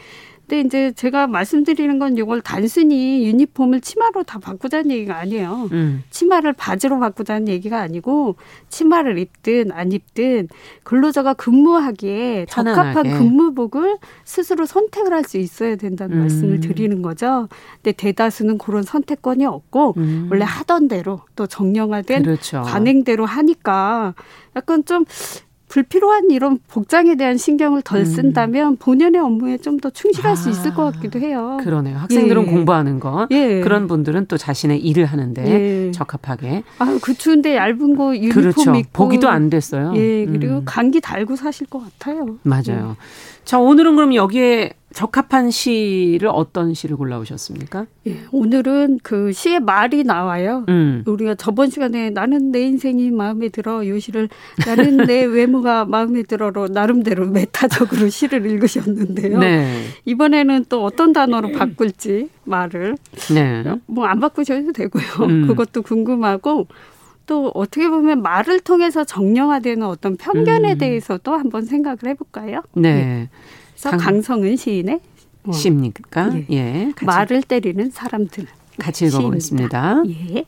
Speaker 5: 근데 이제 제가 말씀드리는 건 이걸 단순히 유니폼을 치마로 다 바꾸자는 얘기가 아니에요. 음. 치마를 바지로 바꾸자는 얘기가 아니고 치마를 입든 안 입든 근로자가 근무하기에 편안하게. 적합한 근무복을 스스로 선택을 할 수 있어야 된다는 음. 말씀을 드리는 거죠. 근데 대다수는 그런 선택권이 없고 음. 원래 하던 대로 또 정령화된 그렇죠. 관행대로 하니까 약간 좀 불필요한 이런 복장에 대한 신경을 덜 음. 쓴다면 음. 본연의 업무에 좀 더 충실할 아, 수 있을 것 같기도 해요.
Speaker 2: 그러네요. 학생들은 예. 공부하는 거 예. 그런 분들은 또 자신의 일을 하는데 예. 적합하게.
Speaker 5: 아, 그 추운데 얇은 거 유니폼 그렇죠. 입고
Speaker 2: 보기도 안 됐어요.
Speaker 5: 예, 그리고 음. 감기 달고 사실 것 같아요.
Speaker 2: 맞아요. 자, 오늘은 그럼 여기에 적합한 시를 어떤 시를 골라오셨습니까?
Speaker 5: 예, 오늘은 그 시의 말이 나와요. 음. 우리가 저번 시간에 나는 내 인생이 마음에 들어 요 시를 나는 내 외모가 마음에 들어로 나름대로 메타적으로 시를 읽으셨는데요. 네. 이번에는 또 어떤 단어로 바꿀지 말을 네. 뭐안 바꾸셔도 되고요. 음. 그것도 궁금하고 또 어떻게 보면 말을 통해서 정령화되는 어떤 편견에 음. 대해서도 한번 생각을 해볼까요? 네. 네. 그래서 강, 성은 시인의
Speaker 2: 어. 시입니까? 예. 예
Speaker 5: 말을 때리는 사람들.
Speaker 2: 같이 읽어보겠습니다. 예.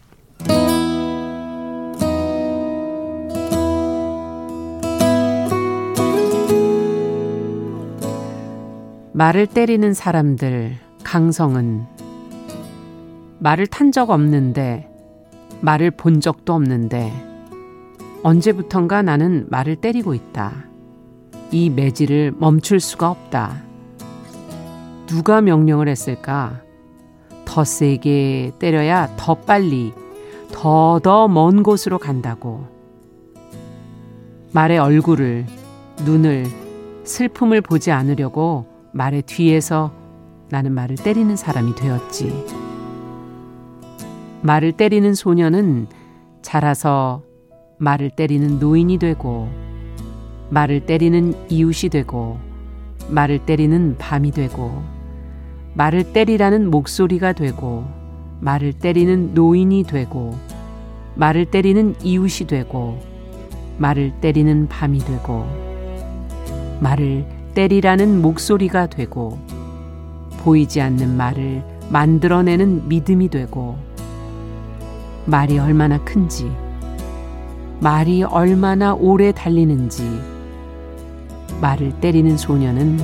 Speaker 2: 말을 때리는 사람들 강성은 말을 탄 적 없는데 말을 본 적도 없는데 언제부턴가 나는 말을 때리고 있다. 이 매질을 멈출 수가 없다. 누가 명령을 했을까? 더 세게 때려야 더 빨리, 더 더 먼 곳으로 간다고. 말의 얼굴을, 눈을, 슬픔을 보지 않으려고 말의 뒤에서 나는 말을 때리는 사람이 되었지. 말을 때리는 소녀는 자라서 말을 때리는 노인이 되고 말을 때리는 이웃이 되고 말을 때리는 밤이 되고 말을 때리라는 목소리가 되고 말을 때리는 노인이 되고 말을 때리는 이웃이 되고 말을 때리는 밤이 되고 말을 때리라는 목소리가 되고 보이지 않는 말을 만들어내는 믿음이 되고 말이 얼마나 큰지 말이 얼마나 오래 달리는지 말을 때리는 소녀는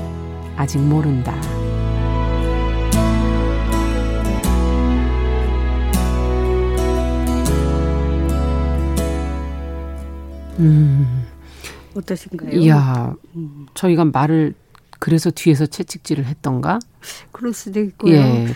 Speaker 2: 아직 모른다.
Speaker 5: 음. 어떠신가요?
Speaker 2: 이야, 음. 저희가 말을 그래서 뒤에서 채찍질을 했던가?
Speaker 5: 그럴 수도 있고요.
Speaker 2: 예,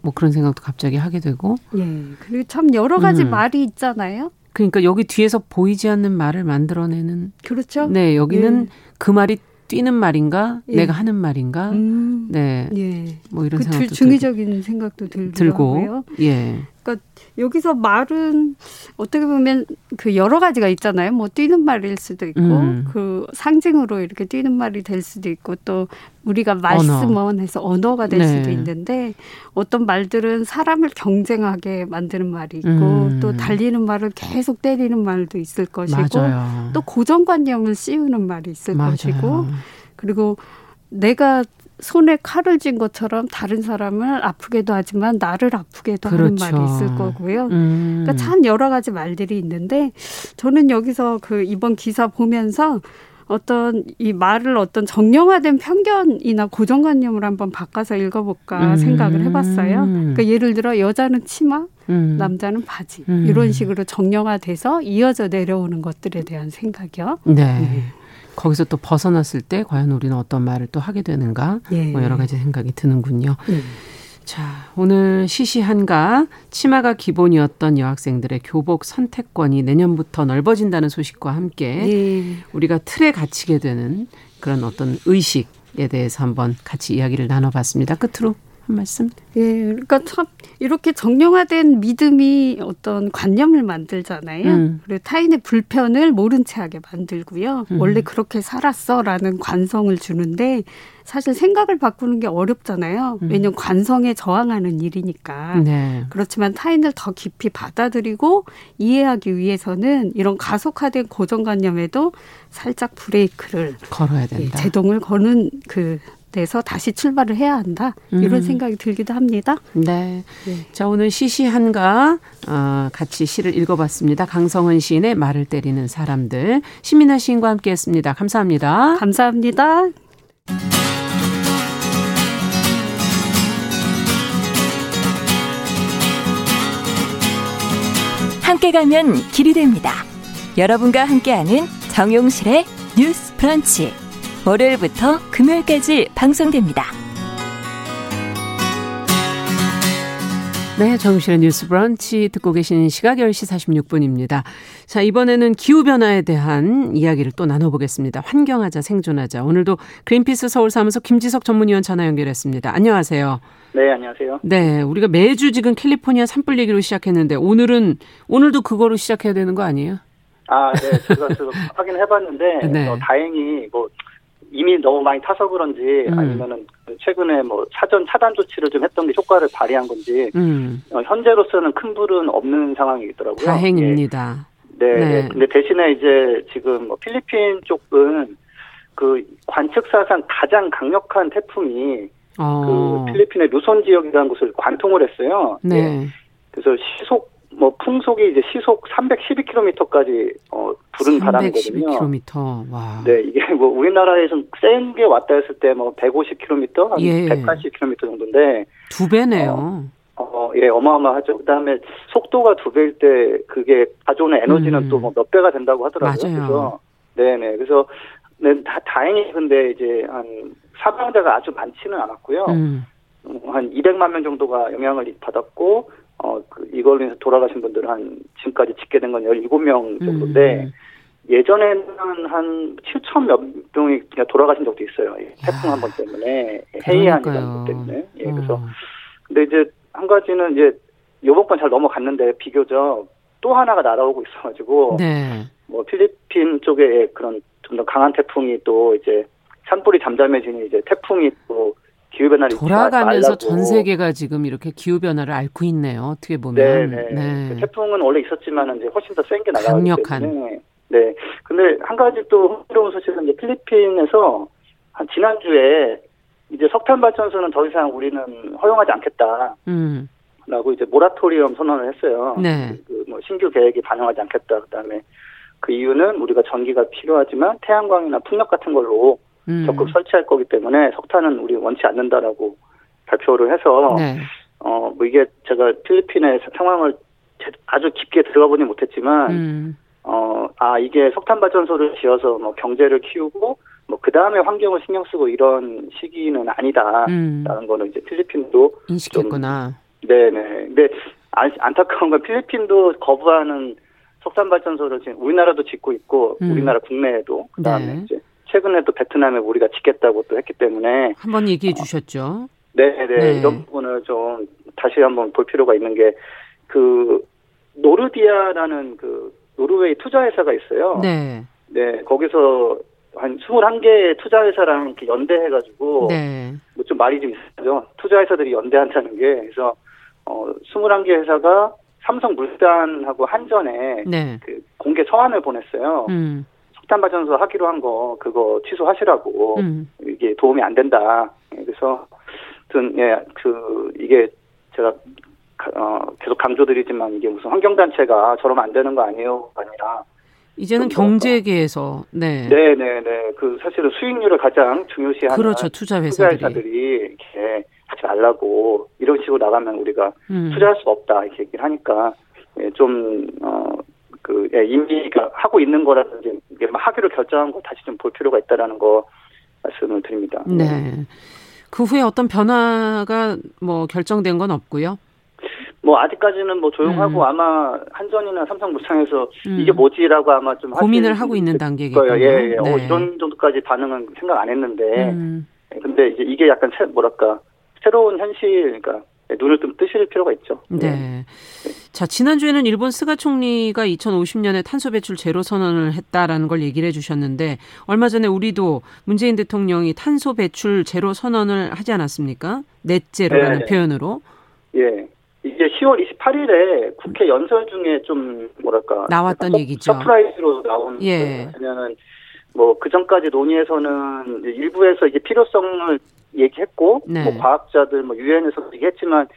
Speaker 2: 뭐 그런 생각도 갑자기 하게 되고.
Speaker 5: 예, 그리고 참 여러 가지 음. 말이 있잖아요.
Speaker 2: 그러니까 여기 뒤에서 보이지 않는 말을 만들어내는.
Speaker 5: 그렇죠.
Speaker 2: 네, 여기는 예. 그 말이 뛰는 말인가 예. 내가 하는 말인가 음. 네. 예. 뭐 이런 그 생각도
Speaker 5: 중의적인 들고. 생각도 들고 예. 그러니까 여기서 말은 어떻게 보면 그 여러 가지가 있잖아요. 뭐 뛰는 말일 수도 있고 음. 그 상징으로 이렇게 뛰는 말이 될 수도 있고 또 우리가 말씀원 해서 언어가 될 네. 수도 있는데 어떤 말들은 사람을 경쟁하게 만드는 말이 있고 음. 또 달리는 말을 계속 때리는 말도 있을 것이고 맞아요. 또 고정관념을 씌우는 말이 있을 맞아요. 것이고 그리고 내가 손에 칼을 쥔 것처럼 다른 사람을 아프게도 하지만 나를 아프게도 그렇죠. 하는 말이 있을 거고요. 음. 그러니까 참 여러 가지 말들이 있는데 저는 여기서 그 이번 기사 보면서 어떤 이 말을 어떤 정령화된 편견이나 고정관념을 한번 바꿔서 읽어볼까 음. 생각을 해봤어요. 그러니까 예를 들어 여자는 치마, 음. 남자는 바지 음. 이런 식으로 정령화돼서 이어져 내려오는 것들에 대한 생각이요.
Speaker 2: 네. 네. 거기서 또 벗어났을 때 과연 우리는 어떤 말을 또 하게 되는가 예. 뭐 여러 가지 생각이 드는군요. 예. 자, 오늘 시시한가 치마가 기본이었던 여학생들의 교복 선택권이 내년부터 넓어진다는 소식과 함께 예. 우리가 틀에 갇히게 되는 그런 어떤 의식에 대해서 한번 같이 이야기를 나눠봤습니다. 끝으로 한 말씀?
Speaker 5: 예, 그러니까 참 이렇게 정령화된 믿음이 어떤 관념을 만들잖아요. 음. 그리고 타인의 불편을 모른 채 하게 만들고요. 음. 원래 그렇게 살았어라는 관성을 주는데 사실 생각을 바꾸는 게 어렵잖아요. 음. 왜냐하면 관성에 저항하는 일이니까. 네. 그렇지만 타인을 더 깊이 받아들이고 이해하기 위해서는 이런 가속화된 고정관념에도 살짝 브레이크를
Speaker 2: 걸어야 된다. 예,
Speaker 5: 제동을 거는 그 돼서 다시 출발을 해야 한다 이런 음. 생각이 들기도 합니다.
Speaker 2: 네. 네. 자 오늘 시시한가 어, 같이 시를 읽어봤습니다. 강성은 시인의 말을 때리는 사람들 시민아 시인과 함께했습니다. 감사합니다.
Speaker 5: 감사합니다.
Speaker 6: 함께 가면 길이 됩니다. 여러분과 함께하는 정용실의 뉴스 브런치. 월요일부터 금요일까지 방송됩니다.
Speaker 2: 네, 정실의 뉴스 브런치 듣고 계신 시각 10시 46분입니다. 자, 이번에는 기후변화에 대한 이야기를 또 나눠보겠습니다. 환경하자, 생존하자. 오늘도 그린피스 서울사무소 김지석 전문위원 전화 연결했습니다. 안녕하세요.
Speaker 7: 네, 안녕하세요.
Speaker 2: 네, 우리가 매주 지금 캘리포니아 산불 얘기로 시작했는데 오늘은, 오늘도 그거로 시작해야 되는 거 아니에요?
Speaker 7: 아, 네. 제가 확인해봤는데, 네. 어, 다행히 뭐, 이미 너무 많이 타서 그런지 음. 아니면은 최근에 뭐 사전 차단 조치를 좀 했던 게 효과를 발휘한 건지 음. 어, 현재로서는 큰 불은 없는 상황이더라고요.
Speaker 2: 다행입니다.
Speaker 7: 예. 네, 네. 네. 근데 대신에 이제 지금 뭐 필리핀 쪽은 그 관측사상 가장 강력한 태풍이 어. 그 필리핀의 루손 지역이라는 곳을 관통을 했어요. 네. 예. 그래서 시속 뭐 풍속이 이제 시속 312km까지 어 부른 바람이거든요.
Speaker 2: 312km. 와.
Speaker 7: 네, 이게 뭐 우리나라에서는 센게 왔다 했을 때 뭐 150km, 한 예. 180km 정도인데
Speaker 2: 두 배네요.
Speaker 7: 어, 어, 예, 어마어마하죠. 그다음에 속도가 두 배일 때 그게 가져오는 에너지는 음. 또뭐 몇 배가 된다고 하더라고요.
Speaker 2: 맞아요.
Speaker 7: 그래서 네, 네. 그래서 네, 다 다행히 근데 이제 한 사망자가 아주 많지는 않았고요. 음. 한 200만 명 정도가 영향을 받았고 어, 그 이걸로 인해서 돌아가신 분들은 한, 지금까지 집계 된 건 17명 정도인데, 음. 예전에는 한 7천 몇 명이 그냥 돌아가신 적도 있어요. 태풍 한 번 때문에. 해이한이라는 것 때문에. 예, 그래서. 어. 근데 이제 한 가지는 이제 요번 건 잘 넘어갔는데 비교적 또 하나가 날아오고 있어가지고. 네. 뭐 필리핀 쪽에 그런 좀 더 강한 태풍이 또 이제 산불이 잠잠해지니 이제 태풍이 또 기후 변화를
Speaker 2: 돌아가면서 전 세계가 지금 이렇게 기후 변화를 앓고 있네요. 어떻게 보면. 네, 네.
Speaker 7: 네. 그 태풍은 원래 있었지만 이제 훨씬 더 센 게 나가기 강력한. 때문에. 네. 근데 한 가지 또 흥미로운 소식은 이제 필리핀에서 한 지난주에 이제 석탄 발전소는 더 이상 우리는 허용하지 않겠다. 음. 라고 이제 모라토리엄 선언을 했어요. 네. 그 뭐 신규 계획이 반영하지 않겠다. 그다음에 그 이유는 우리가 전기가 필요하지만 태양광이나 풍력 같은 걸로 음. 적극 설치할 거기 때문에 석탄은 우리 원치 않는다라고 발표를 해서 네. 어 뭐 이게 제가 필리핀의 상황을 아주 깊게 들어가 보니 못했지만 음. 어 아 이게 석탄 발전소를 지어서 뭐 경제를 키우고 뭐그 다음에 환경을 신경 쓰고 이런 시기는 아니다라는 음. 거는 이제 필리핀도
Speaker 2: 인식했구나.
Speaker 7: 네네. 근데 안타까운 건 필리핀도 거부하는 석탄 발전소를 지금 우리나라도 짓고 있고 음. 우리나라 국내에도 그다음에 네. 이제 최근에도 베트남에 우리가 지켰다고 또 했기 때문에
Speaker 2: 한번 얘기해 주셨죠.
Speaker 7: 네, 네, 네. 이런 부분을 좀 다시 한번 볼 필요가 있는 게 그 노르디아라는 그 노르웨이 투자 회사가 있어요. 네. 네, 거기서 한 21개 투자 회사랑 이렇게 연대해 가지고 네. 뭐 좀 말이 좀 있어요. 투자 회사들이 연대한다는 게 그래서 어 21개 회사가 삼성물산하고 한전에 네. 그 공개 서한을 보냈어요. 음. 석탄 발전소 하기로 한 거 그거 취소하시라고 음. 이게 도움이 안 된다. 예, 그래서 예그 이게 제가 어 계속 강조드리지만 이게 무슨 환경 단체가 저러면 안 되는 거 아니에요 아니라
Speaker 2: 이제는 경제계에서 네.
Speaker 7: 네, 네, 네. 그 사실은 수익률을 가장 중요시하는
Speaker 2: 그렇죠. 투자 회사들이.
Speaker 7: 투자회사들이 이렇게 하지 말라고 이런 식으로 나가면 우리가 음. 투자할 수가 없다 이렇게 얘기를 하니까 예, 좀어 그 예, 이미 하고 있는 거라든지 이게 하기로 결정한 거 다시 좀 볼 필요가 있다라는 거 말씀을 드립니다.
Speaker 2: 네. 그 후에 어떤 변화가 뭐 결정된 건 없고요.
Speaker 7: 뭐 아직까지는 뭐 조용하고 음. 아마 한전이나 삼성물산에서 음. 이게 뭐지라고 아마 좀
Speaker 2: 고민을 하고 있는 단계겠고요.
Speaker 7: 예, 예. 어, 네. 어, 이런 정도까지 반응은 생각 안 했는데, 음. 예, 근데 이제 이게 약간 새, 뭐랄까 새로운 현실, 그러니까 눈을 좀 뜨실 필요가 있죠.
Speaker 2: 네. 네. 자, 지난주에는 일본 스가 총리가 2050년에 탄소 배출 제로 선언을 했다라는 걸 얘기를 해 주셨는데 얼마 전에 우리도 문재인 대통령이 탄소 배출 제로 선언을 하지 않았습니까? net zero라는 네. 표현으로.
Speaker 7: 예. 이게 10월 28일에 국회 연설 중에 좀 뭐랄까
Speaker 2: 나왔던 얘기죠.
Speaker 7: surprise로 나온 예. 왜냐면은 뭐 그 전까지 논의에서는 일부에서 이게 필요성을 얘기했고 네. 뭐 과학자들 뭐 유엔에서 얘기했지만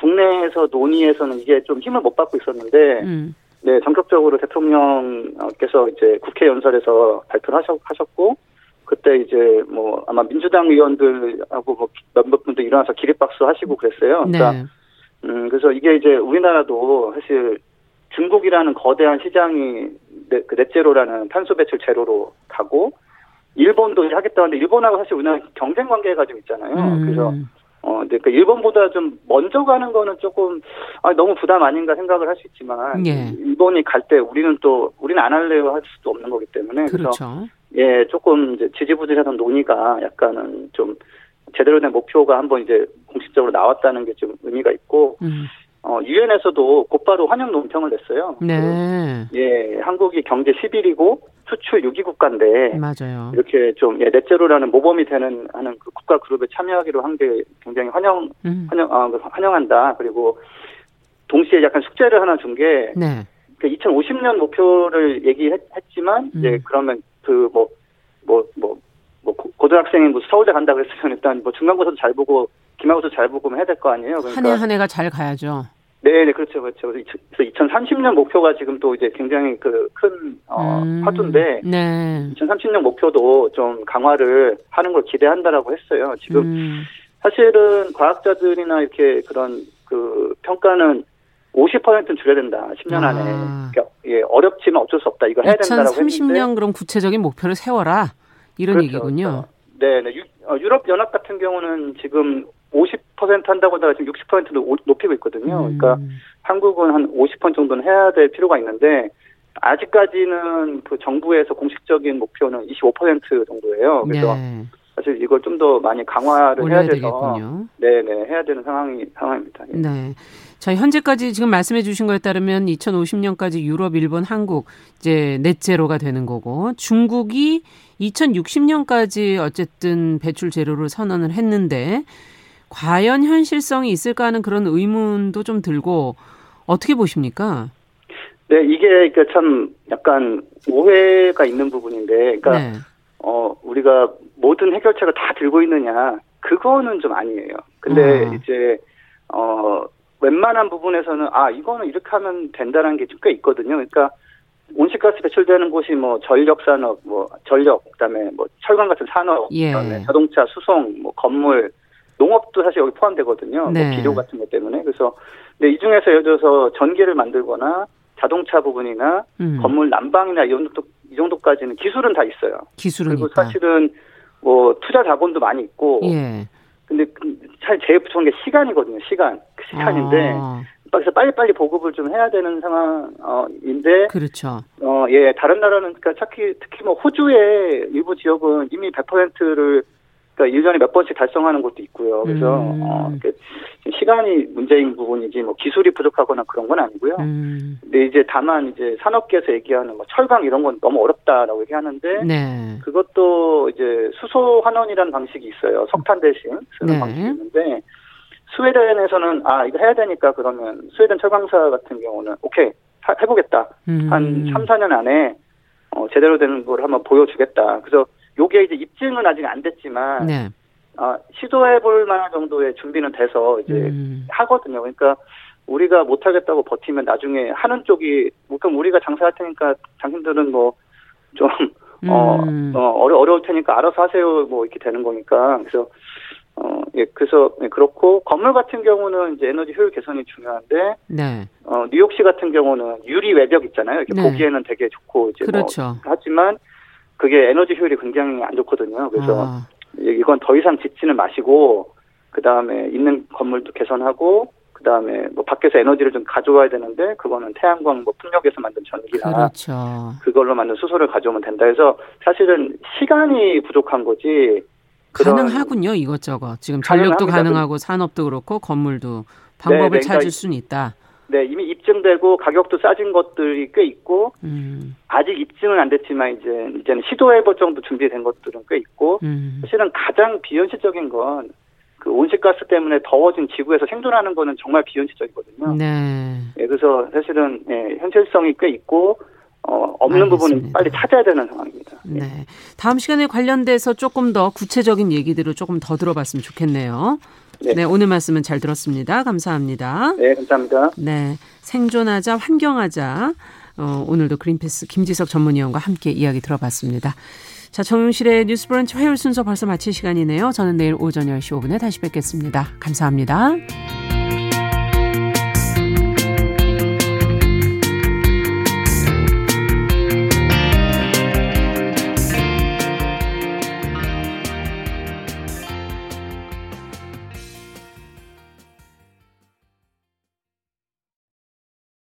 Speaker 7: 국내에서 논의에서는 이게 좀 힘을 못 받고 있었는데 음. 네 전격적으로 대통령께서 이제 국회 연설에서 발표를 하셨고 그때 이제 뭐 아마 민주당 의원들하고 뭐 몇몇 분들 일어나서 기립박수 하시고 그랬어요. 그러니까 네. 음, 그래서 이게 이제 우리나라도 사실 중국이라는 거대한 시장이 네, 그 넷제로라는 탄소 배출 제로로 가고 일본도 하겠다 하는데 일본하고 사실 우리나라 경쟁 관계가 좀 있잖아요. 음. 그래서 어, 근데 그 일본보다 좀 먼저 가는 거는 조금 아, 너무 부담 아닌가 생각을 할 수 있지만 예. 일본이 갈 때 우리는 또 우리는 안 할래요 할 수도 없는 거기 때문에
Speaker 2: 그렇죠.
Speaker 7: 그래서 예 조금 이제 지지부진하던 논의가 약간은 좀 제대로 된 목표가 한번 이제 공식적으로 나왔다는 게 좀 의미가 있고 음. 어, 유엔에서도 곧바로 환영 논평을 냈어요.
Speaker 2: 네.
Speaker 7: 그, 예, 한국이 경제 11위고 수출 6위 국가인데
Speaker 2: 맞아요.
Speaker 7: 이렇게 좀 예, 넷제로라는 모범이 되는 하는 그 국가 그룹에 참여하기로 한 게 굉장히 환영 음. 환영 아, 그 환영한다. 그리고 동시에 약간 숙제를 하나 준게 네. 그 2050년 목표를 얘기했지만 음. 이제 그러면 그 뭐 뭐, 뭐, 뭐, 고등학생이 뭐 서울대 간다 그랬으면 일단 뭐 중간고사도 잘 보고 기말고사 잘 보고 해야 될 거 아니에요.
Speaker 2: 그러니까 한해 한 해가 잘 가야죠.
Speaker 7: 네, 네, 그렇죠, 그렇죠. 그래서 2030년 목표가 지금 또 이제 굉장히 그큰 어, 음, 화두인데, 네. 2030년 목표도 좀 강화를 하는 걸 기대한다라고 했어요. 지금 음. 사실은 과학자들이나 이렇게 그런 그 평가는 50%는 줄여야 된다. 10년 안에. 아. 그러니까 예, 어렵지만 어쩔 수 없다. 이거 해야 된다라고 했는데.
Speaker 2: 2030년 그럼 구체적인 목표를 세워라. 이런 그렇죠, 얘기군요.
Speaker 7: 그렇죠. 네, 네. 어, 유럽 연합 같은 경우는 지금 50% 한다고 하다가 지금 60%도 높이고 있거든요. 음. 그러니까 한국은 한 50% 정도는 해야 될 필요가 있는데 아직까지는 그 정부에서 공식적인 목표는 25% 정도예요. 그래서 네. 사실 이걸 좀 더 많이 강화를 해야 돼서 되겠군요. 네네 해야 되는 상황이 상황입니다.
Speaker 2: 예. 네. 자 현재까지 지금 말씀해 주신 거에 따르면 2050년까지 유럽, 일본, 한국 이제 넷제로가 되는 거고 중국이 2060년까지 어쨌든 배출 제로를 선언을 했는데 과연 현실성이 있을까 하는 그런 의문도 좀 들고 어떻게 보십니까?
Speaker 7: 네, 이게 참 약간 오해가 있는 부분인데, 그러니까 네. 어 우리가 모든 해결책을 다 들고 있느냐 그거는 좀 아니에요. 근데 어. 이제 어 웬만한 부분에서는 아 이거는 이렇게 하면 된다는 게 꽤 있거든요. 그러니까 온실가스 배출되는 곳이 뭐 전력 산업, 뭐 전력, 그다음에 뭐 철강 같은 산업, 예. 그다음에 자동차 수송, 뭐 건물, 농업도 사실 여기 포함되거든요. 뭐 네. 뭐 비료 같은 것 때문에 그래서 근데 이 중에서 예를 들어서 전기를 만들거나 자동차 부분이나 음. 건물 난방이나 이 정도 이 정도까지는 기술은 다 있어요.
Speaker 2: 기술은
Speaker 7: 그리고 있다. 사실은 뭐 투자 자본도 많이 있고.
Speaker 2: 예.
Speaker 7: 근데 잘그 제일 부족한 게 시간이거든요. 시간 그 시간인데 아. 그래서 빨리빨리 보급을 좀 해야 되는 상황인데.
Speaker 2: 그렇죠.
Speaker 7: 어, 예, 다른 나라는, 그러니까 특히, 특히 뭐 호주의 일부 지역은 이미 100%를 그러니까 1년에 몇 번씩 달성하는 것도 있고요. 그래서 음. 어, 시간이 문제인 부분이지 뭐 기술이 부족하거나 그런 건 아니고요. 음. 근데 이제 다만 이제 산업계에서 얘기하는 뭐 철강 이런 건 너무 어렵다라고 얘기하는데
Speaker 2: 네.
Speaker 7: 그것도 이제 수소 환원이라는 방식이 있어요. 석탄 대신 쓰는 네. 방식이 있는데 스웨덴에서는 아 이거 해야 되니까 그러면 스웨덴 철강사 같은 경우는 오케이 해보겠다. 음. 한 3, 4년 안에 어, 제대로 되는 걸 한번 보여주겠다. 그래서 요게 이제 입증은 아직 안 됐지만 네. 어, 시도해 볼 만한 정도의 준비는 돼서 이제 음. 하거든요. 그러니까 우리가 못 하겠다고 버티면 나중에 하는 쪽이 뭐 그럼 우리가 장사할 테니까 당신들은 뭐좀 어, 음. 어, 어려, 어려울 테니까 알아서 하세요. 뭐 이렇게 되는 거니까. 그래서 어, 예, 그래서 예, 그렇고 건물 같은 경우는 이제 에너지 효율 개선이 중요한데, 네. 어, 뉴욕시 같은 경우는 유리 외벽 있잖아요. 이렇게 네. 보기에는 되게 좋고 이제 뭐 그렇죠. 뭐 하지만 그게 에너지 효율이 굉장히 안 좋거든요. 그래서 아. 이건 더 이상 짓지는 마시고 그 다음에 있는 건물도 개선하고 그 다음에 뭐 밖에서 에너지를 좀 가져와야 되는데 그거는 태양광 뭐 풍력에서 만든 전기나 그렇죠. 그걸로 만든 수소를 가져오면 된다 해서 사실은 시간이 부족한 거지
Speaker 2: 가능하군요 이것저것 지금 전력도 가능하고 산업도 그렇고 건물도 방법을 네, 네, 찾을 그러니까 수는 있다.
Speaker 7: 네 이미 입증되고 가격도 싸진 것들이 꽤 있고 음. 아직 입증은 안 됐지만 이제 이제는 시도해볼 정도 준비된 것들은 꽤 있고 음. 사실은 가장 비현실적인 건 그 온실가스 때문에 더워진 지구에서 생존하는 거는 정말 비현실적이거든요. 네. 네 그래서 사실은 네, 현실성이 꽤 있고 어, 없는 알겠습니다. 부분은 빨리 찾아야 되는 상황입니다.
Speaker 2: 네. 네. 다음 시간에 관련돼서 조금 더 구체적인 얘기들을 조금 더 들어봤으면 좋겠네요. 네. 네. 오늘 말씀은 잘 들었습니다. 감사합니다.
Speaker 7: 네, 감사합니다.
Speaker 2: 네. 생존하자, 환경하자. 어, 오늘도 그린피스 김지석 전문위원과 함께 이야기 들어봤습니다. 자, 정용실의 뉴스 브런치 화요일 순서 벌써 마칠 시간이네요. 저는 내일 오전 10시 5분에 다시 뵙겠습니다. 감사합니다.